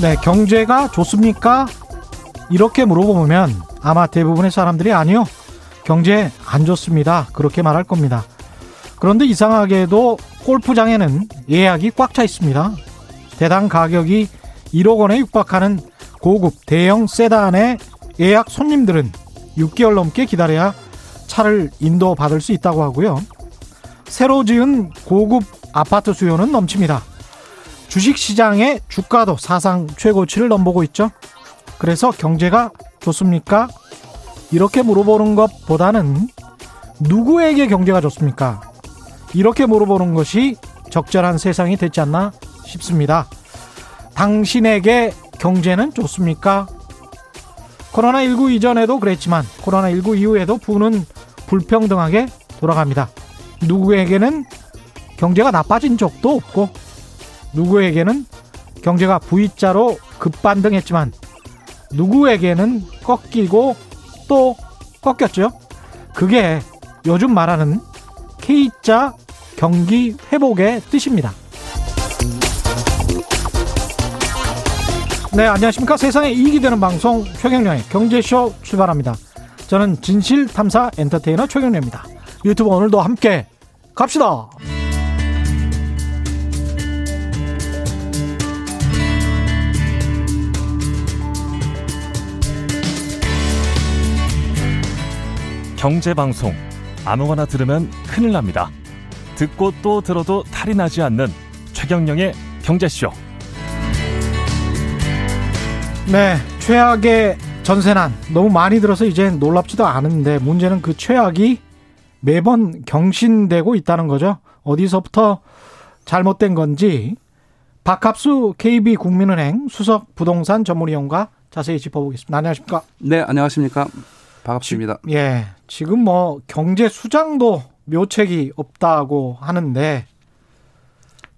네, 경제가 좋습니까? 이렇게 물어보면 아마 대부분의 사람들이 아니요. 경제 안 좋습니다. 그렇게 말할 겁니다. 그런데 이상하게도 골프장에는 예약이 꽉 차 있습니다. 대당 가격이 1억 원에 육박하는 고급 대형 세단의 예약 손님들은 6개월 넘게 기다려야 차를 인도받을 수 있다고 하고요. 새로 지은 고급 아파트 수요는 넘칩니다. 주식시장의 주가도 사상 최고치를 넘보고 있죠. 그래서 경제가 좋습니까? 이렇게 물어보는 것보다는 누구에게 경제가 좋습니까? 이렇게 물어보는 것이 적절한 세상이 됐지 않나 싶습니다. 당신에게 경제는 좋습니까? 코로나19 이전에도 그랬지만 코로나19 이후에도 부는 불평등하게 돌아갑니다. 누구에게는 경제가 나빠진 적도 없고 누구에게는 경제가 V자로 급반등했지만 누구에게는 꺾이고 또 꺾였죠. 그게 요즘 말하는 K자 경기 회복의 뜻입니다. 네, 안녕하십니까. 세상에 이익이 되는 방송 최경련의 경제쇼 출발합니다. 저는 진실탐사 엔터테이너 최경련입니다. 유튜브 오늘도 함께 갑시다. 경제방송 아무거나 들으면 큰일 납니다. 듣고 또 들어도 탈이 나지 않는 최경령의 경제쇼. 네, 최악의 전세난 너무 많이 들어서 이제 놀랍지도 않은데 문제는 그 최악이 매번 경신되고 있다는 거죠. 어디서부터 잘못된 건지 박합수 KB 국민은행 수석 부동산 전문위원과 자세히 짚어보겠습니다. 안녕하십니까? 네, 안녕하십니까? 반갑습니다. 지, 예, 지금 뭐 경제 수장도 묘책이 없다고 하는데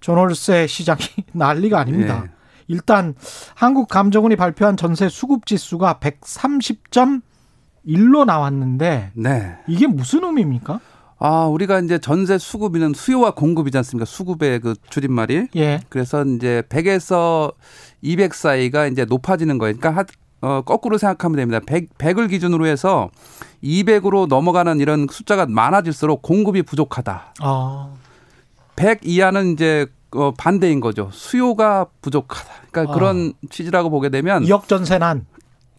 전월세 시장이 난리가 아닙니다. 예. 일단 한국 감정원이 발표한 전세 수급 지수가 130.1로 나왔는데 네. 이게 무슨 의미입니까? 아, 우리가 이제 전세 수급이는 수요와 공급이지 않습니까? 수급의 그 줄임말이. 예. 그래서 이제 100에서 200 사이가 이제 높아지는 거예요. 그러니까 어, 거꾸로 생각하면 됩니다. 100, 100을 기준으로 해서 200으로 넘어가는 이런 숫자가 많아질수록 공급이 부족하다. 아. 100 이하는 이제 어, 반대인 거죠. 수요가 부족하다. 그러니까 아. 그런 취지라고 보게 되면 역전세난.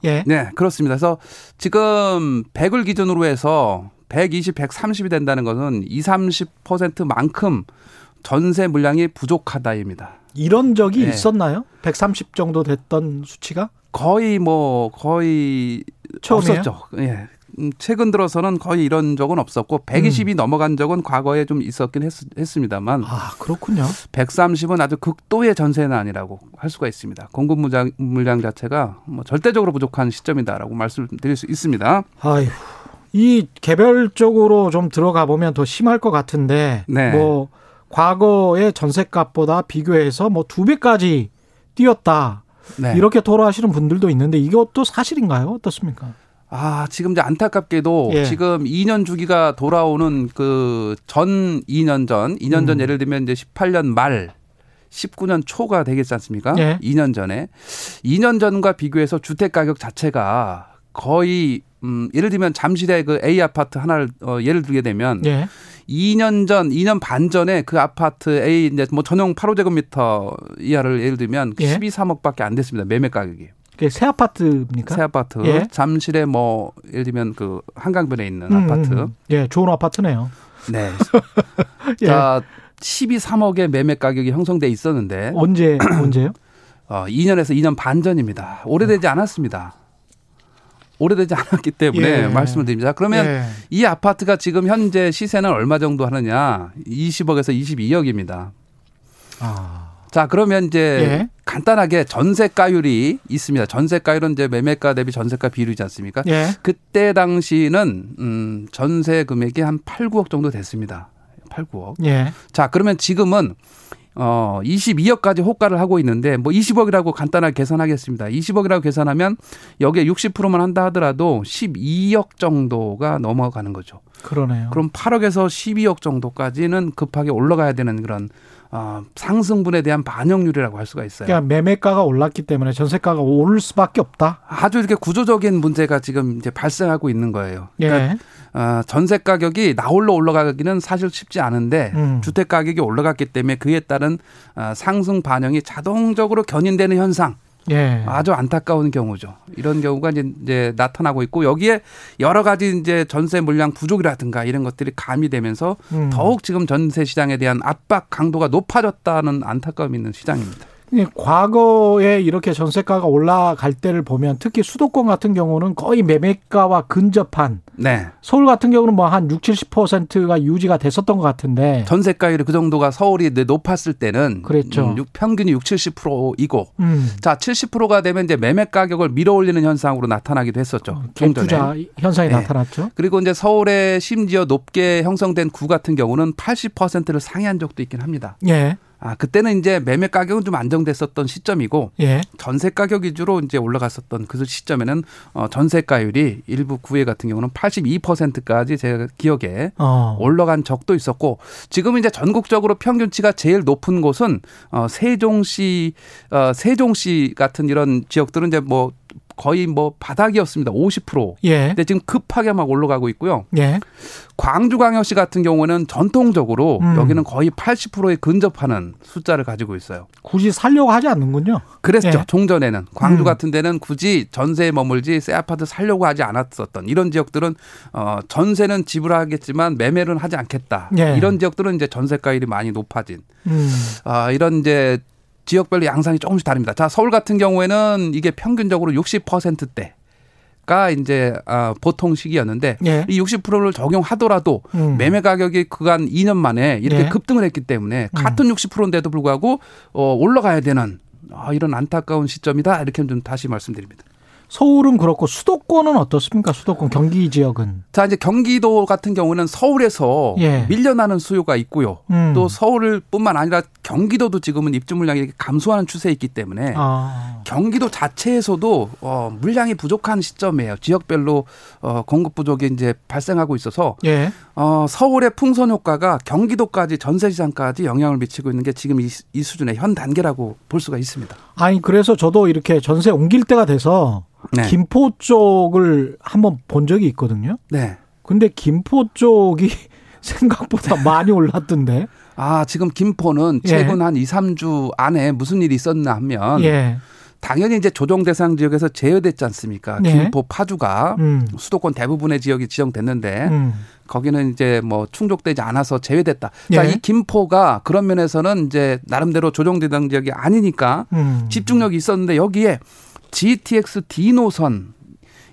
예. 네, 그렇습니다. 그래서 지금 100을 기준으로 해서 120, 130이 된다는 것은 20, 30%만큼 전세 물량이 부족하다입니다. 이런 적이 네. 있었나요? 130 정도 됐던 수치가? 거의 뭐 거의 처음이에요? 없었죠. 예. 음, 최근 들어서는 거의 이런 적은 없었고 120이 음. 넘어간 적은 과거에 좀 있었긴 했, 했습니다만 아 그렇군요. 130은 아주 극도의 전세난이라고 할 수가 있습니다. 공급 물량, 물량 자체가 뭐 절대적으로 부족한 시점이다라고 말씀드릴 수 있습니다. 아유, 이 개별적으로 좀 들어가 보면 더 심할 것 같은데 네. 뭐 과거의 전세값보다 비교해서 뭐 두 배까지 뛰었다. 네. 이렇게 토로하시는 분들도 있는데 이것도 사실인가요? 어떻습니까? 아, 지금 이제 안타깝게도 예. 지금 2년 주기가 돌아오는 그 전 2년 전, 2년 전 음. 예를 들면 이제 18년 말 19년 초가 되겠지 않습니까? 예. 2년 전에. 2년 전과 비교해서 주택 가격 자체가 거의 음 예를 들면 잠실의 그 A 아파트 하나를 어 예를 들게 되면 예. 2년 전, 2년 반 전에 그 아파트 A 이제 뭐 전용 8호제곱미터 이하를 예를 들면 예. 12, 3억밖에 안 됐습니다. 매매 가격이. 새 아파트입니까? 새 아파트. 예. 잠실에 뭐 예를 들면 그 한강변에 있는 음, 아파트. 음. 예, 좋은 아파트네요. 네. 예. 자, 12, 3억의 매매 가격이 형성돼 있었는데 언제 언제요? 어, 2년에서 2년 반 전입니다. 오래되지 않았습니다. 오래되지 않았기 때문에 예. 말씀을 드립니다. 그러면 예. 이 아파트가 지금 현재 시세는 얼마 정도 하느냐? 20억에서 22억입니다. 아. 자, 그러면 이제 예. 간단하게 전세가율이 있습니다. 전세가율은 이제 매매가 대비 전세가 비율이지 않습니까? 예. 그때 당시는 음, 전세 금액이 한 8, 9억 정도 됐습니다. 8, 9억. 예. 자, 그러면 지금은 어 22억까지 호가를 하고 있는데 뭐 20억이라고 간단하게 계산하겠습니다. 20억이라고 계산하면 여기에 60%만 한다 하더라도 12억 정도가 넘어가는 거죠. 그러네요. 그럼 8억에서 12억 정도까지는 급하게 올라가야 되는 그런 어, 상승분에 대한 반영률이라고 할 수가 있어요. 그러니까 매매가가 올랐기 때문에 전세가가 오를 수밖에 없다. 아주 이렇게 구조적인 문제가 지금 이제 발생하고 있는 거예요. 그러니까 예. 어, 전세 가격이 나홀로 올라가기는 사실 쉽지 않은데 음. 주택 가격이 올라갔기 때문에 그에 따른 어, 상승 반영이 자동적으로 견인되는 현상. 예. 아주 안타까운 경우죠. 이런 경우가 이제, 이제 나타나고 있고 여기에 여러 가지 이제 전세 물량 부족이라든가 이런 것들이 가미되면서 음. 더욱 지금 전세 시장에 대한 압박 강도가 높아졌다는 안타까움이 있는 시장입니다. 예, 과거에 이렇게 전세가가 올라갈 때를 보면 특히 수도권 같은 경우는 거의 매매가와 근접한 네. 서울 같은 경우는 뭐 한 6, 70%가 유지가 됐었던 것 같은데. 전세가율이 그 정도가 서울이 높았을 때는 그랬죠. 음, 육- 평균이 6, 70%이고 음. 자, 70%가 되면 이제 매매 가격을 밀어 올리는 현상으로 나타나기도 했었죠. 좀 전에. 갭투자 현상이 네. 나타났죠. 그리고 이제 서울에 심지어 높게 형성된 구 같은 경우는 80%를 상회한 적도 있긴 합니다. 예. 아, 그때는 이제 매매 가격은 좀 안정됐었던 시점이고 예. 전세 가격 위주로 이제 올라갔었던 그 시점에는 어, 전세가율이 일부 구에 같은 경우는 82%까지 제가 기억에 어. 올라간 적도 있었고 지금 이제 전국적으로 평균치가 제일 높은 곳은 어 세종시 어 세종시 같은 이런 지역들은 이제 뭐 거의 뭐 바닥이었습니다. 50%. 예. 근데 지금 급하게 막 올라가고 있고요. 예. 광주광역시 같은 경우는 전통적으로 음. 여기는 거의 80%에 근접하는 숫자를 가지고 있어요. 굳이 살려고 하지 않는군요. 그랬죠. 예. 종전에는 광주 음. 같은 데는 굳이 전세에 머물지 새 아파트 살려고 하지 않았었던 이런 지역들은 어 전세는 지불하겠지만 매매는 하지 않겠다. 예. 이런 지역들은 이제 전세가율이 많이 높아진 음. 아 이런 이제 지역별로 양상이 조금씩 다릅니다. 자 서울 같은 경우에는 이게 평균적으로 60%대. 가 이제 아 보통 시기였는데 예. 이 60%를 적용하더라도 음. 매매 가격이 그간 2년 만에 이렇게 예. 급등을 했기 때문에 같은 60%인데도 불구하고 어 올라가야 되는 아 이런 안타까운 시점이다 이렇게 좀 다시 말씀드립니다. 서울은 그렇고 수도권은 어떻습니까? 수도권 경기 지역은. 자 이제 경기도 같은 경우는 서울에서 예. 밀려나는 수요가 있고요. 음. 또 서울뿐만 아니라 경기도도 지금은 입주 물량이 감소하는 추세에 있기 때문에 아. 경기도 자체에서도 어 물량이 부족한 시점이에요. 지역별로 어 공급 부족이 이제 발생하고 있어서 예. 어 서울의 풍선 효과가 경기도까지 전세 시장까지 영향을 미치고 있는 게 지금 이, 이 수준의 현 단계라고 볼 수가 있습니다. 아니 그래서 저도 이렇게 전세 옮길 때가 돼서 네. 김포 쪽을 한번 본 적이 있거든요. 네. 근데 김포 쪽이 생각보다 많이 올랐던데. 아, 지금 김포는 예. 최근 한 2, 3주 안에 무슨 일이 있었나 하면 예. 당연히 이제 조정 대상 지역에서 제외됐지 않습니까? 네. 김포 파주가 음. 수도권 대부분의 지역이 지정됐는데 음. 거기는 이제 뭐 충족되지 않아서 제외됐다. 자, 예. 이 김포가 그런 면에서는 이제 나름대로 조정 대상 지역이 아니니까 음. 집중력이 있었는데 여기에 GTX D 노선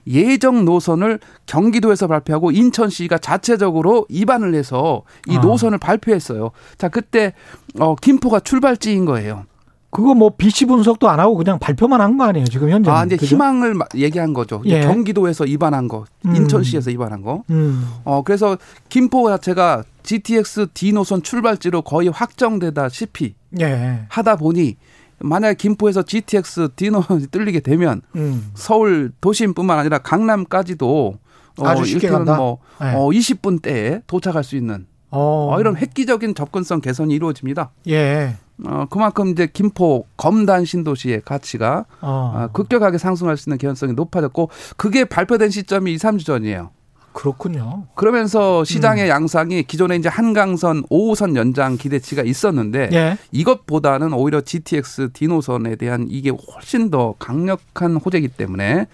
예정 노선을 경기도에서 발표하고 인천시가 자체적으로 입안을 해서 이 아. 노선을 발표했어요. 자, 그때 어 김포가 출발지인 거예요. 그거 뭐 BC 분석도 안 하고 그냥 발표만 한 거 아니에요 지금 현재? 아, 이제 희망을 마- 얘기한 거죠. 예. 경기도에서 입안한 거, 음. 인천시에서 입안한 거. 음. 어, 그래서 김포 자체가 GTX D 노선 출발지로 거의 확정되다시피 예. 하다 보니 만약 김포에서 GTX D 노선이 뚫리게 되면 음. 서울 도심뿐만 아니라 강남까지도 어, 아주 쉽게 간다? 뭐 네. 어, 20분 대에 도착할 수 있는 어. 어, 이런 획기적인 접근성 개선이 이루어집니다. 예. 어, 그만큼 이제 김포 검단 신도시의 가치가 어. 아, 급격하게 상승할 수 있는 개연성이 높아졌고 그게 발표된 시점이 2, 3주 전이에요. 그렇군요. 그러면서 시장의 음. 양상이 기존에 이제 한강선 5호선 연장 기대치가 있었는데 예. 이것보다는 오히려 GTX D 노선에 대한 이게 훨씬 더 강력한 호재이기 때문에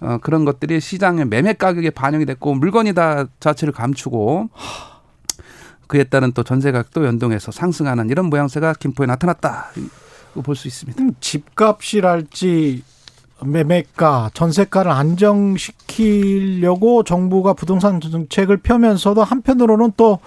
어, 그런 것들이 시장의 매매 가격에 반영이 됐고 물건이 다 자체를 감추고 그에 따른 또 전세 가격도 연동해서 상승하는 이런 모양새가 김포에 나타났다. 볼 수 있습니다. 음, 집값이랄지 매매가, 전세가를 안정시키려고 정부가 부동산 정책을 펴면서도 한편으로는 또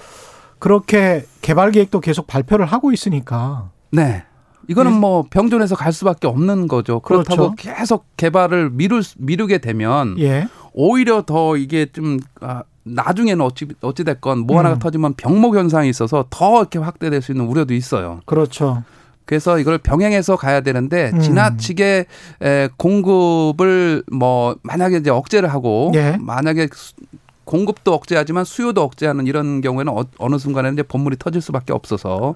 그렇게 개발 계획도 계속 발표를 하고 있으니까. 네. 이거는 네. 뭐 병존해서 갈 수밖에 없는 거죠. 그렇다고 그렇죠. 계속 개발을 미룰, 미루게 되면 예. 오히려 더 이게 좀 아, 나중에는 어찌 어찌 됐건 뭐 하나가 음. 터지면 병목 현상이 있어서 더 이렇게 확대될 수 있는 우려도 있어요. 그렇죠. 그래서 이걸 병행해서 가야 되는데 음. 지나치게 에, 공급을 뭐 만약에 이제 억제를 하고 예. 만약에 수- 공급도 억제하지만 수요도 억제하는 이런 경우에는 어, 느 순간에 이제 본물이 터질 수밖에 없어서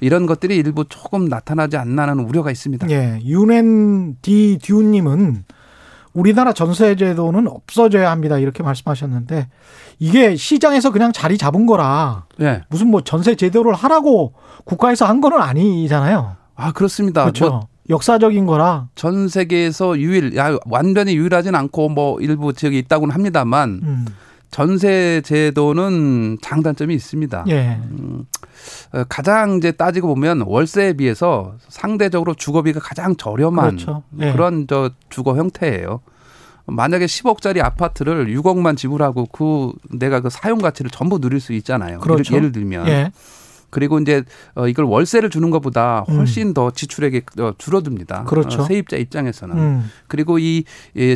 이런 것들이 일부 조금 나타나지 않나는 우려가 있습니다. 예. 윤엔 디 듀님은 우리나라 전세 제도는 없어져야 합니다. 이렇게 말씀하셨는데 이게 시장에서 그냥 자리 잡은 거라 예. 무슨 뭐 전세 제도를 하라고 국가에서 한 거는 아니잖아요. 아 그렇습니다. 그렇죠. 뭐 역사적인 거라 전 세계에서 유일, 야, 완전히 유일하진 않고 뭐 일부 지역이 있다고는 합니다만 음. 전세 제도는 장단점이 있습니다. 예. 음, 어, 가장 이제 따지고 보면 월세에 비해서 상대적으로 주거비가 가장 저렴한 그렇죠. 예. 그런 저 주거 형태예요. 만약에 10억짜리 아파트를 6억만 지불하고 그 내가 그 사용 가치를 전부 누릴 수 있잖아요. 그렇죠. 예를, 예를 들면 예. 그리고 이제 어 이걸 월세를 주는 것보다 훨씬 음. 더 지출액이 어, 줄어듭니다. 그렇죠. 어, 세입자 입장에서는. 음. 그리고 이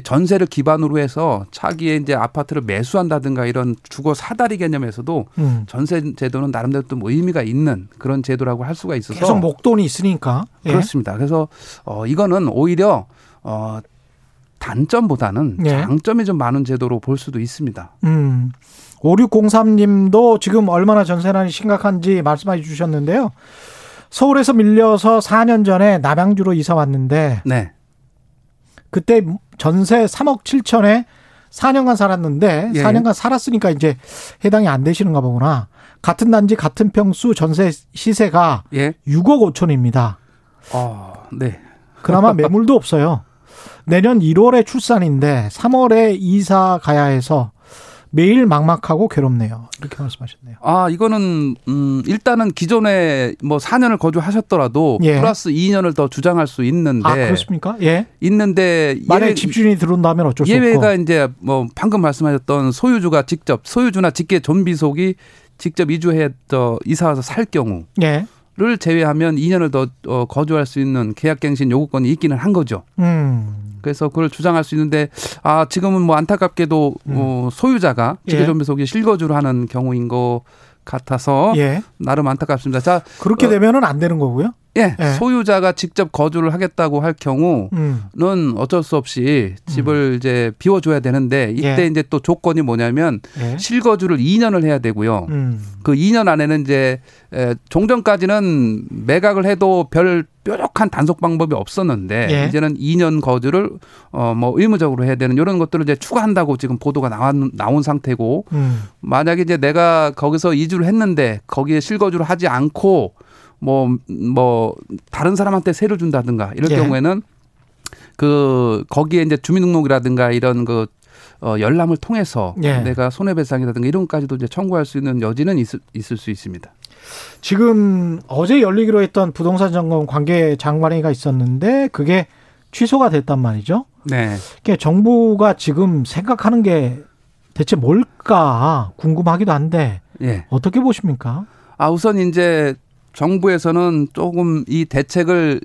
전세를 기반으로 해서 차기에 이제 아파트를 매수한다든가 이런 주거 사다리 개념에서도 음. 전세 제도는 나름대로 또뭐 의미가 있는 그런 제도라고 할 수가 있어서 계속 목돈이 있으니까 예. 그렇습니다. 그래서 어 이거는 오히려 어 단점보다는 예. 장점이 좀 많은 제도로 볼 수도 있습니다. 음. 5603님도 지금 얼마나 전세난이 심각한지 말씀해 주셨는데요. 서울에서 밀려서 4년 전에 남양주로 이사 왔는데 네. 그때 전세 3억 7천에 4년간 살았는데 예. 4년간 살았으니까 이제 해당이 안 되시는가 보구나. 같은 단지 같은 평수 전세 시세가 예. 6억 5천입니다. 어, 네. 그나마 매물도 없어요. 내년 1월에 출산인데 3월에 이사 가야 해서 매일 막막하고 괴롭네요. 이렇게 말씀하셨네요. 아, 이거는 음 일단은 기존에 뭐 4년을 거주하셨더라도 예. 플러스 2년을 더 주장할 수 있는데 아, 그렇습니까? 예. 있는데 만약 예 집주인이 들어온다면 어쩔 수 없고 예외가 이제 뭐 방금 말씀하셨던 소유주가 직접 소유주나 직계 존비속이 직접 이주해 저 이사 와서 살 경우 예. 를 제외하면 2년을 더 어, 거주할 수 있는 계약갱신 요구권이 있기는 한 거죠. 음. 그래서 그걸 주장할 수 있는데 아 지금은 뭐 안타깝게도 음. 어, 소유자가 예. 실거주를 하는 경우인 것 같아서 예. 나름 안타깝습니다. 자 그렇게 어, 되면은 안 되는 거고요. 예, 예, 소유자가 직접 거주를 하겠다고 할 경우는 음. 어쩔 수 없이 집을 음. 이제 비워줘야 되는데 이때 예. 이제 또 조건이 뭐냐면 예. 실거주를 2년을 해야 되고요. 음. 그 2년 안에는 이제 종전까지는 매각을 해도 별 뾰족한 단속 방법이 없었는데 예. 이제는 2년 거주를 어 뭐 의무적으로 해야 되는 이런 것들을 이제 추가한다고 지금 보도가 나온 나온 상태고 음. 만약에 이제 내가 거기서 이주를 했는데 거기에 실거주를 하지 않고 뭐뭐 뭐 다른 사람한테 세를 준다든가 이럴 예. 경우에는 그 거기에 이제 주민등록이라든가 이런 그 어, 열람을 통해서 예. 내가 손해배상이라든가 이런 것까지도 이제 청구할 수 있는 여지는 있을, 있을 수 있습니다. 지금 어제 열리기로 했던 부동산 점검 관계 장관회의가 있었는데 그게 취소가 됐단 말이죠. 네. 그러니까 정부가 지금 생각하는 게 대체 뭘까 궁금하기도 한데 예. 어떻게 보십니까? 아 우선 이제 정부에서는 조금 이 대책을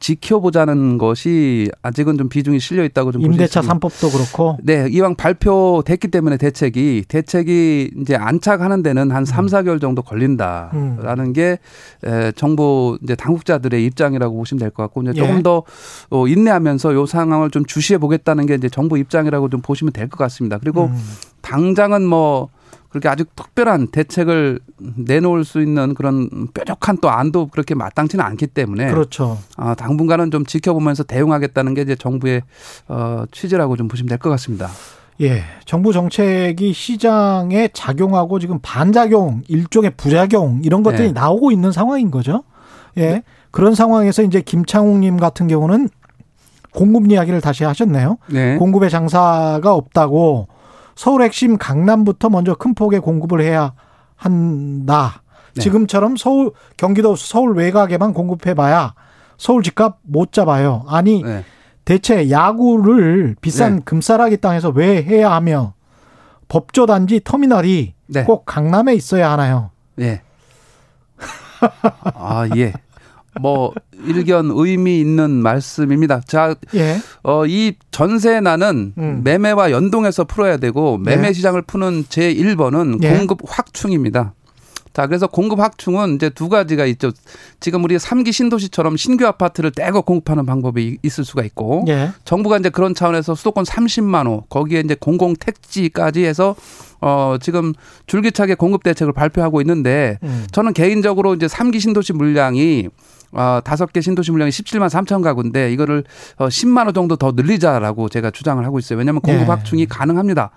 지켜보자는 것이 아직은 좀 비중이 실려 있다고 좀 임대차 삼법도 그렇고 네 이왕 발표됐기 때문에 대책이 대책이 이제 안착하는 데는 한 삼, 음. 사개월 정도 걸린다라는 음. 게 에, 정부 이제 당국자들의 입장이라고 보시면 될 것 같고 이제 조금 예. 더 어, 인내하면서 요 상황을 좀 주시해 보겠다는 게 이제 정부 입장이라고 좀 보시면 될 것 같습니다. 그리고 음. 당장은 뭐 그렇게 아주 특별한 대책을 내놓을 수 있는 그런 뾰족한 또 안도 그렇게 마땅치는 않기 때문에 그렇죠. 어, 당분간은 좀 지켜보면서 대응하겠다는 게 이제 정부의 어, 취지라고 좀 보시면 될 것 같습니다. 예, 정부 정책이 시장에 작용하고 지금 반작용, 일종의 부작용 이런 것들이 네. 나오고 있는 상황인 거죠. 예, 네. 그런 상황에서 이제 김창욱님 같은 경우는 공급 이야기를 다시 하셨네요. 네. 공급의 장사가 없다고 서울 핵심 강남부터 먼저 큰 폭의 공급을 해야 한다. 네. 지금처럼 서울 경기도 서울 외곽에만 공급해봐야 서울 집값 못 잡아요. 아니 네. 대체 야구를 비싼 네. 금싸라기 땅에서 왜 해야 하며 법조 단지 터미널이 네. 꼭 강남에 있어야 하나요? 네. 아 예. 뭐 일견 의미 있는 말씀입니다. 자, 예. 어, 이 전세 난은 음. 매매와 연동해서 풀어야 되고 매매 네. 시장을 푸는 제 1번은 예. 공급 확충입니다. 자, 그래서 공급 확충은 이제 두 가지가 있죠. 지금 우리 3기 신도시처럼 신규 아파트를 떼고 공급하는 방법이 있을 수가 있고 예. 정부가 이제 그런 차원에서 수도권 30만 호 거기에 이제 공공 택지까지 해서 어 지금 줄기차게 공급 대책을 발표하고 있는데 음. 저는 개인적으로 이제 3기 신도시 물량이 어, 다섯 개 신도시 물량이 17만 3천 가구인데 이거를 어, 10만 호 정도 더 늘리자라고 제가 주장을 하고 있어요. 왜냐하면 공급 예. 확충이 가능합니다.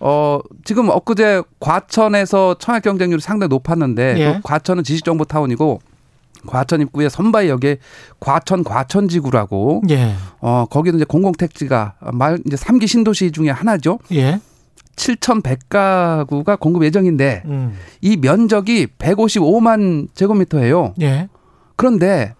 어, 지금 엊그제 과천에서 청약 경쟁률이 상당히 높았는데 예. 그 과천은 지식정보타운이고 과천 입구에 선바이역에 과천 과천지구라고 예. 어 거기도 이제 공공택지가 말 이제 3기 신도시 중에 하나죠. 예. 7,100가구가 공급 예정인데 음. 이 면적이 155만 제곱미터예요. 예. 그런데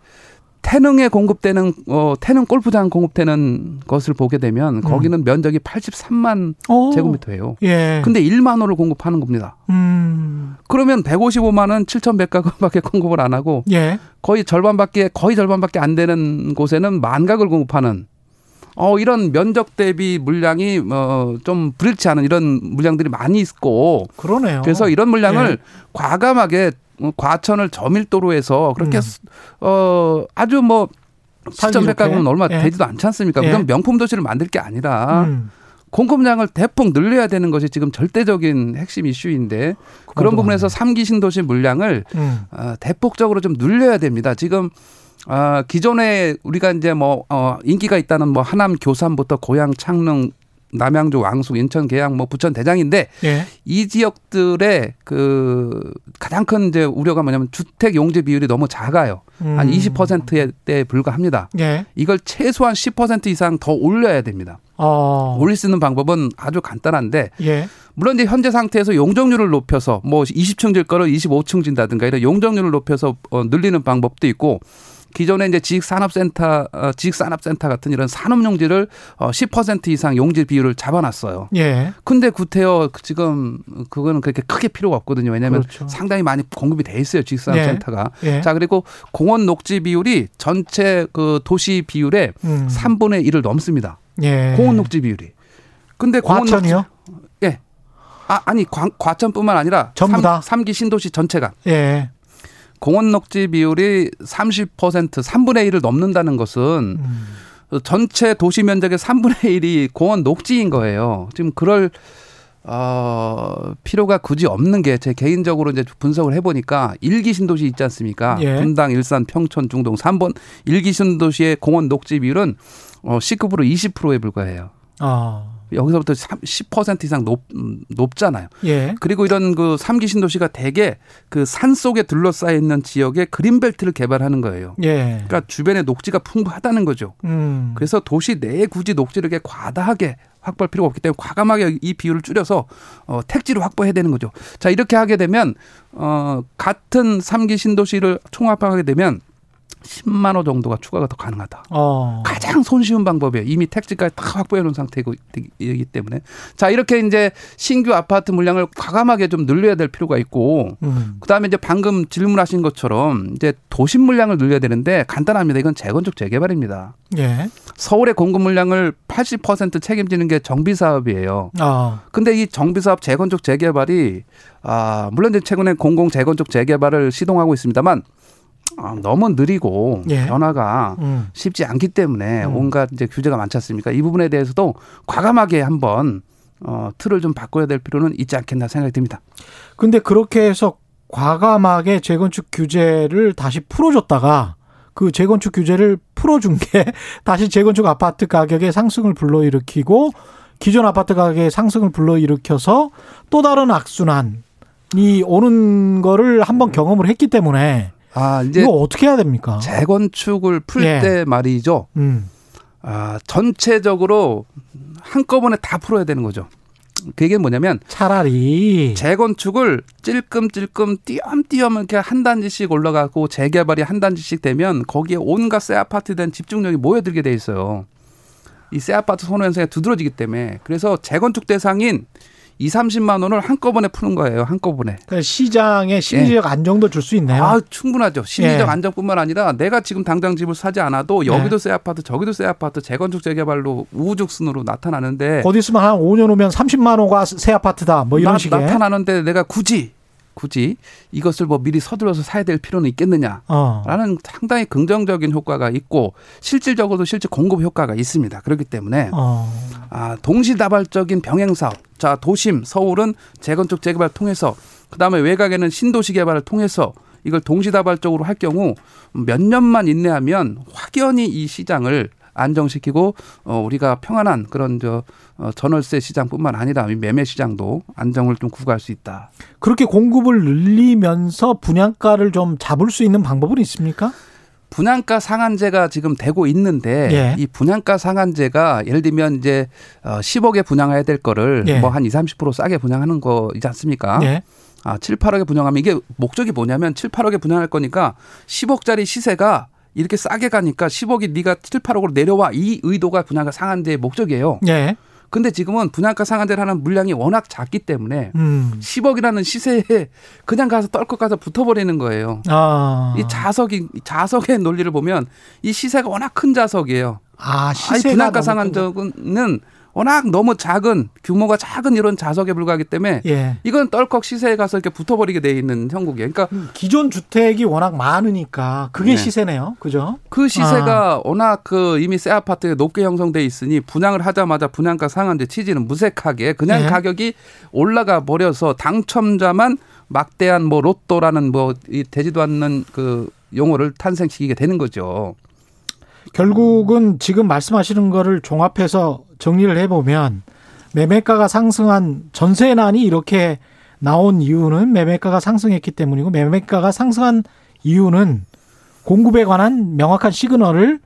태능에 공급되는 어 태능 골프장 공급되는 것을 보게 되면 음. 거기는 면적이 83만 오. 제곱미터예요. 예. 근데 1만 호를 공급하는 겁니다. 음. 그러면 155만 원 7,100가구밖에 공급을 안 하고 예. 거의 절반밖에 거의 절반밖에 안 되는 곳에는 만 가구를 공급하는 어 이런 면적 대비 물량이 어좀 불일치 않은 이런 물량들이 많이 있고 그러네요. 그래서 이런 물량을 예. 과감하게 과천을 저밀도로 해서 그렇게 음. 어 아주 뭐 시점 백가구는 얼마 예. 되지도 않지 않습니까? 예. 그건 명품 도시를 만들 게 아니라 음. 공급량을 대폭 늘려야 되는 것이 지금 절대적인 핵심 이슈인데 그런 부분에서 삼기 신도시 물량을 음. 어, 대폭적으로 좀 늘려야 됩니다. 지금 아, 기존에 우리가 이제 뭐, 어, 인기가 있다는 뭐 하남 교산부터 고양 창릉 남양주, 왕숙, 인천, 계양, 뭐 부천, 대장인데 예. 이 지역들의 그 가장 큰 이제 우려가 뭐냐면 주택 용지 비율이 너무 작아요. 음. 한 20%에 불과합니다. 예. 이걸 최소한 10% 이상 더 올려야 됩니다. 어. 올릴 수 있는 방법은 아주 간단한데 예. 물론 이제 현재 상태에서 용적률을 높여서 뭐 20층 질 거를 25층 진다든가 이런 용적률을 높여서 어, 늘리는 방법도 있고 기존에 이제 지식산업센터, 어, 지식산업센터 같은 이런 산업용지를 어, 10% 이상 용지 비율을 잡아놨어요. 예. 근데 구태여 지금 그거는 그렇게 크게 필요가 없거든요. 왜냐하면 그렇죠. 상당히 많이 공급이 돼 있어요. 지식산업센터가. 예. 예. 자 그리고 공원 녹지 비율이 전체 그 도시 비율의 음. 3분의 1을 넘습니다. 예. 공원 녹지 비율이. 근데 과천이요? 녹지, 예. 아, 아니 과, 과천뿐만 아니라 전부 다 3, 기 신도시 전체가. 예. 공원 녹지 비율이 30% 3분의 1을 넘는다는 것은 음. 전체 도시 면적의 3분의 1이 공원 녹지인 거예요. 지금 그럴 어, 필요가 굳이 없는 게 제 개인적으로 이제 분석을 해보니까 일기 신도시 있지 않습니까? 예. 분당, 일산, 평촌, 중동 3번 일기 신도시의 공원 녹지 비율은 어, 시급으로 20%에 불과해요. 아. 여기서부터 10% 이상 높, 높잖아요. 예. 그리고 이런 그 3기 신도시가 대개 그 산 속에 둘러싸여 있는 지역에 그린벨트를 개발하는 거예요. 예. 그러니까 주변에 녹지가 풍부하다는 거죠. 음. 그래서 도시 내에 굳이 녹지를 과다하게 확보할 필요가 없기 때문에 과감하게 이 비율을 줄여서 어, 택지를 확보해야 되는 거죠. 자, 이렇게 하게 되면 어, 같은 3기 신도시를 총합하게 되면 10만 호 정도가 추가가 더 가능하다. 어. 가장 손쉬운 방법이에요. 이미 택지까지 다 확보해 놓은 상태이기 때문에. 자, 이렇게 이제 신규 아파트 물량을 과감하게 좀 늘려야 될 필요가 있고, 음. 그 다음에 이제 방금 질문하신 것처럼 이제 도심 물량을 늘려야 되는데 간단합니다. 이건 재건축 재개발입니다. 예. 서울의 공급 물량을 80% 책임지는 게 정비 사업이에요. 어. 근데 이 정비 사업 재건축 재개발이 아, 물론 이제 최근에 공공 재건축 재개발을 시동하고 있습니다만 어, 너무 느리고 예. 변화가 음. 쉽지 않기 때문에 음. 온갖 이제 규제가 많지 않습니까? 이 부분에 대해서도 과감하게 한번 어, 틀을 좀 바꿔야 될 필요는 있지 않겠나 생각이 듭니다. 근데 그렇게 해서 과감하게 재건축 규제를 다시 풀어줬다가 그 재건축 규제를 풀어준 게 다시 재건축 아파트 가격의 상승을 불러일으키고 기존 아파트 가격의 상승을 불러일으켜서 또 다른 악순환이 오는 거를 한번 경험을 했기 때문에 아, 이제 이거 어떻게 해야 됩니까? 재건축을 풀때 예. 말이죠. 음. 아, 전체적으로 한꺼번에 다 풀어야 되는 거죠. 그게 뭐냐면 차라리 재건축을 찔끔찔끔 띄엄띄엄 이렇게 한 단지씩 올라가고 재개발이 한 단지씩 되면 거기에 온갖 새 아파트에 대한 집중력이 모여들게 돼 있어요. 이 새 아파트 선호 현상이 두드러지기 때문에 그래서 재건축 대상인 2, 30만 원을 한꺼번에 푸는 거예요. 한꺼번에. 그러니까 시장에 심리적 예. 안정도 줄 수 있네요. 아, 충분하죠. 심리적 예. 안정뿐만 아니라 내가 지금 당장 집을 사지 않아도 여기도 예. 새 아파트, 저기도 새 아파트, 재건축 재개발로 우후죽순으로 나타나는데 어디 있으면 한 5년 후면 30만 원가 새 아파트다. 뭐 이런 나, 식의 나타나는데 내가 굳이 굳이 이것을 뭐 미리 서둘러서 사야 될 필요는 있겠느냐라는 어. 상당히 긍정적인 효과가 있고 실질적으로도 실제 공급 효과가 있습니다. 그렇기 때문에 어. 아, 동시다발적인 병행 사업. 자 도심 서울은 재건축 재개발 통해서 그다음에 외곽에는 신도시 개발을 통해서 이걸 동시다발적으로 할 경우 몇 년만 인내하면 확연히 이 시장을 안정시키고 어 우리가 평안한 그런 저 어, 전월세 시장뿐만 아니라 매매 시장도 안정을 좀 구가할 수 있다. 그렇게 공급을 늘리면서 분양가를 좀 잡을 수 있는 방법은 있습니까? 분양가 상한제가 지금 되고 있는데 예. 이 분양가 상한제가 예를 들면 이제 어 10억에 분양해야 될 거를 예. 뭐한 20, 30% 싸게 분양하는 거이지 않습니까? 예. 아, 7, 8억에 분양하면 이게 목적이 뭐냐면 7, 8억에 분양할 거니까 10억짜리 시세가 이렇게 싸게 가니까 10억이 네가 7, 8억으로 내려와 이 의도가 분양가 상한제의 목적이에요. 네. 근데 지금은 분양가 상한제를 하는 물량이 워낙 작기 때문에 음. 10억이라는 시세에 그냥 가서 떨컥 가서 붙어버리는 거예요. 아. 이 자석이 자석의 논리를 보면 이 시세가 워낙 큰 자석이에요. 아, 시세가 분양가 상한제는 워낙 너무 작은 규모가 작은 이런 자석에 불과하기 때문에 예. 이건 떨컥 시세에 가서 이렇게 붙어버리게 돼 있는 형국이에요. 그러니까 음, 기존 주택이 워낙 많으니까 그게 네. 시세네요. 그죠? 그 시세가 아. 워낙 그 이미 새 아파트에 높게 형성돼 있으니 분양을 하자마자 분양가 상한제 취지는 무색하게 그냥 예. 가격이 올라가 버려서 당첨자만 막대한 뭐 로또라는 뭐 이 되지도 않는 그 용어를 탄생시키게 되는 거죠. 결국은 지금 말씀하시는 거를 종합해서 정리를 해보면 매매가가 상승한 전세난이 이렇게 나온 이유는 매매가가 상승했기 때문이고 매매가가 상승한 이유는 공급에 관한 명확한 시그널을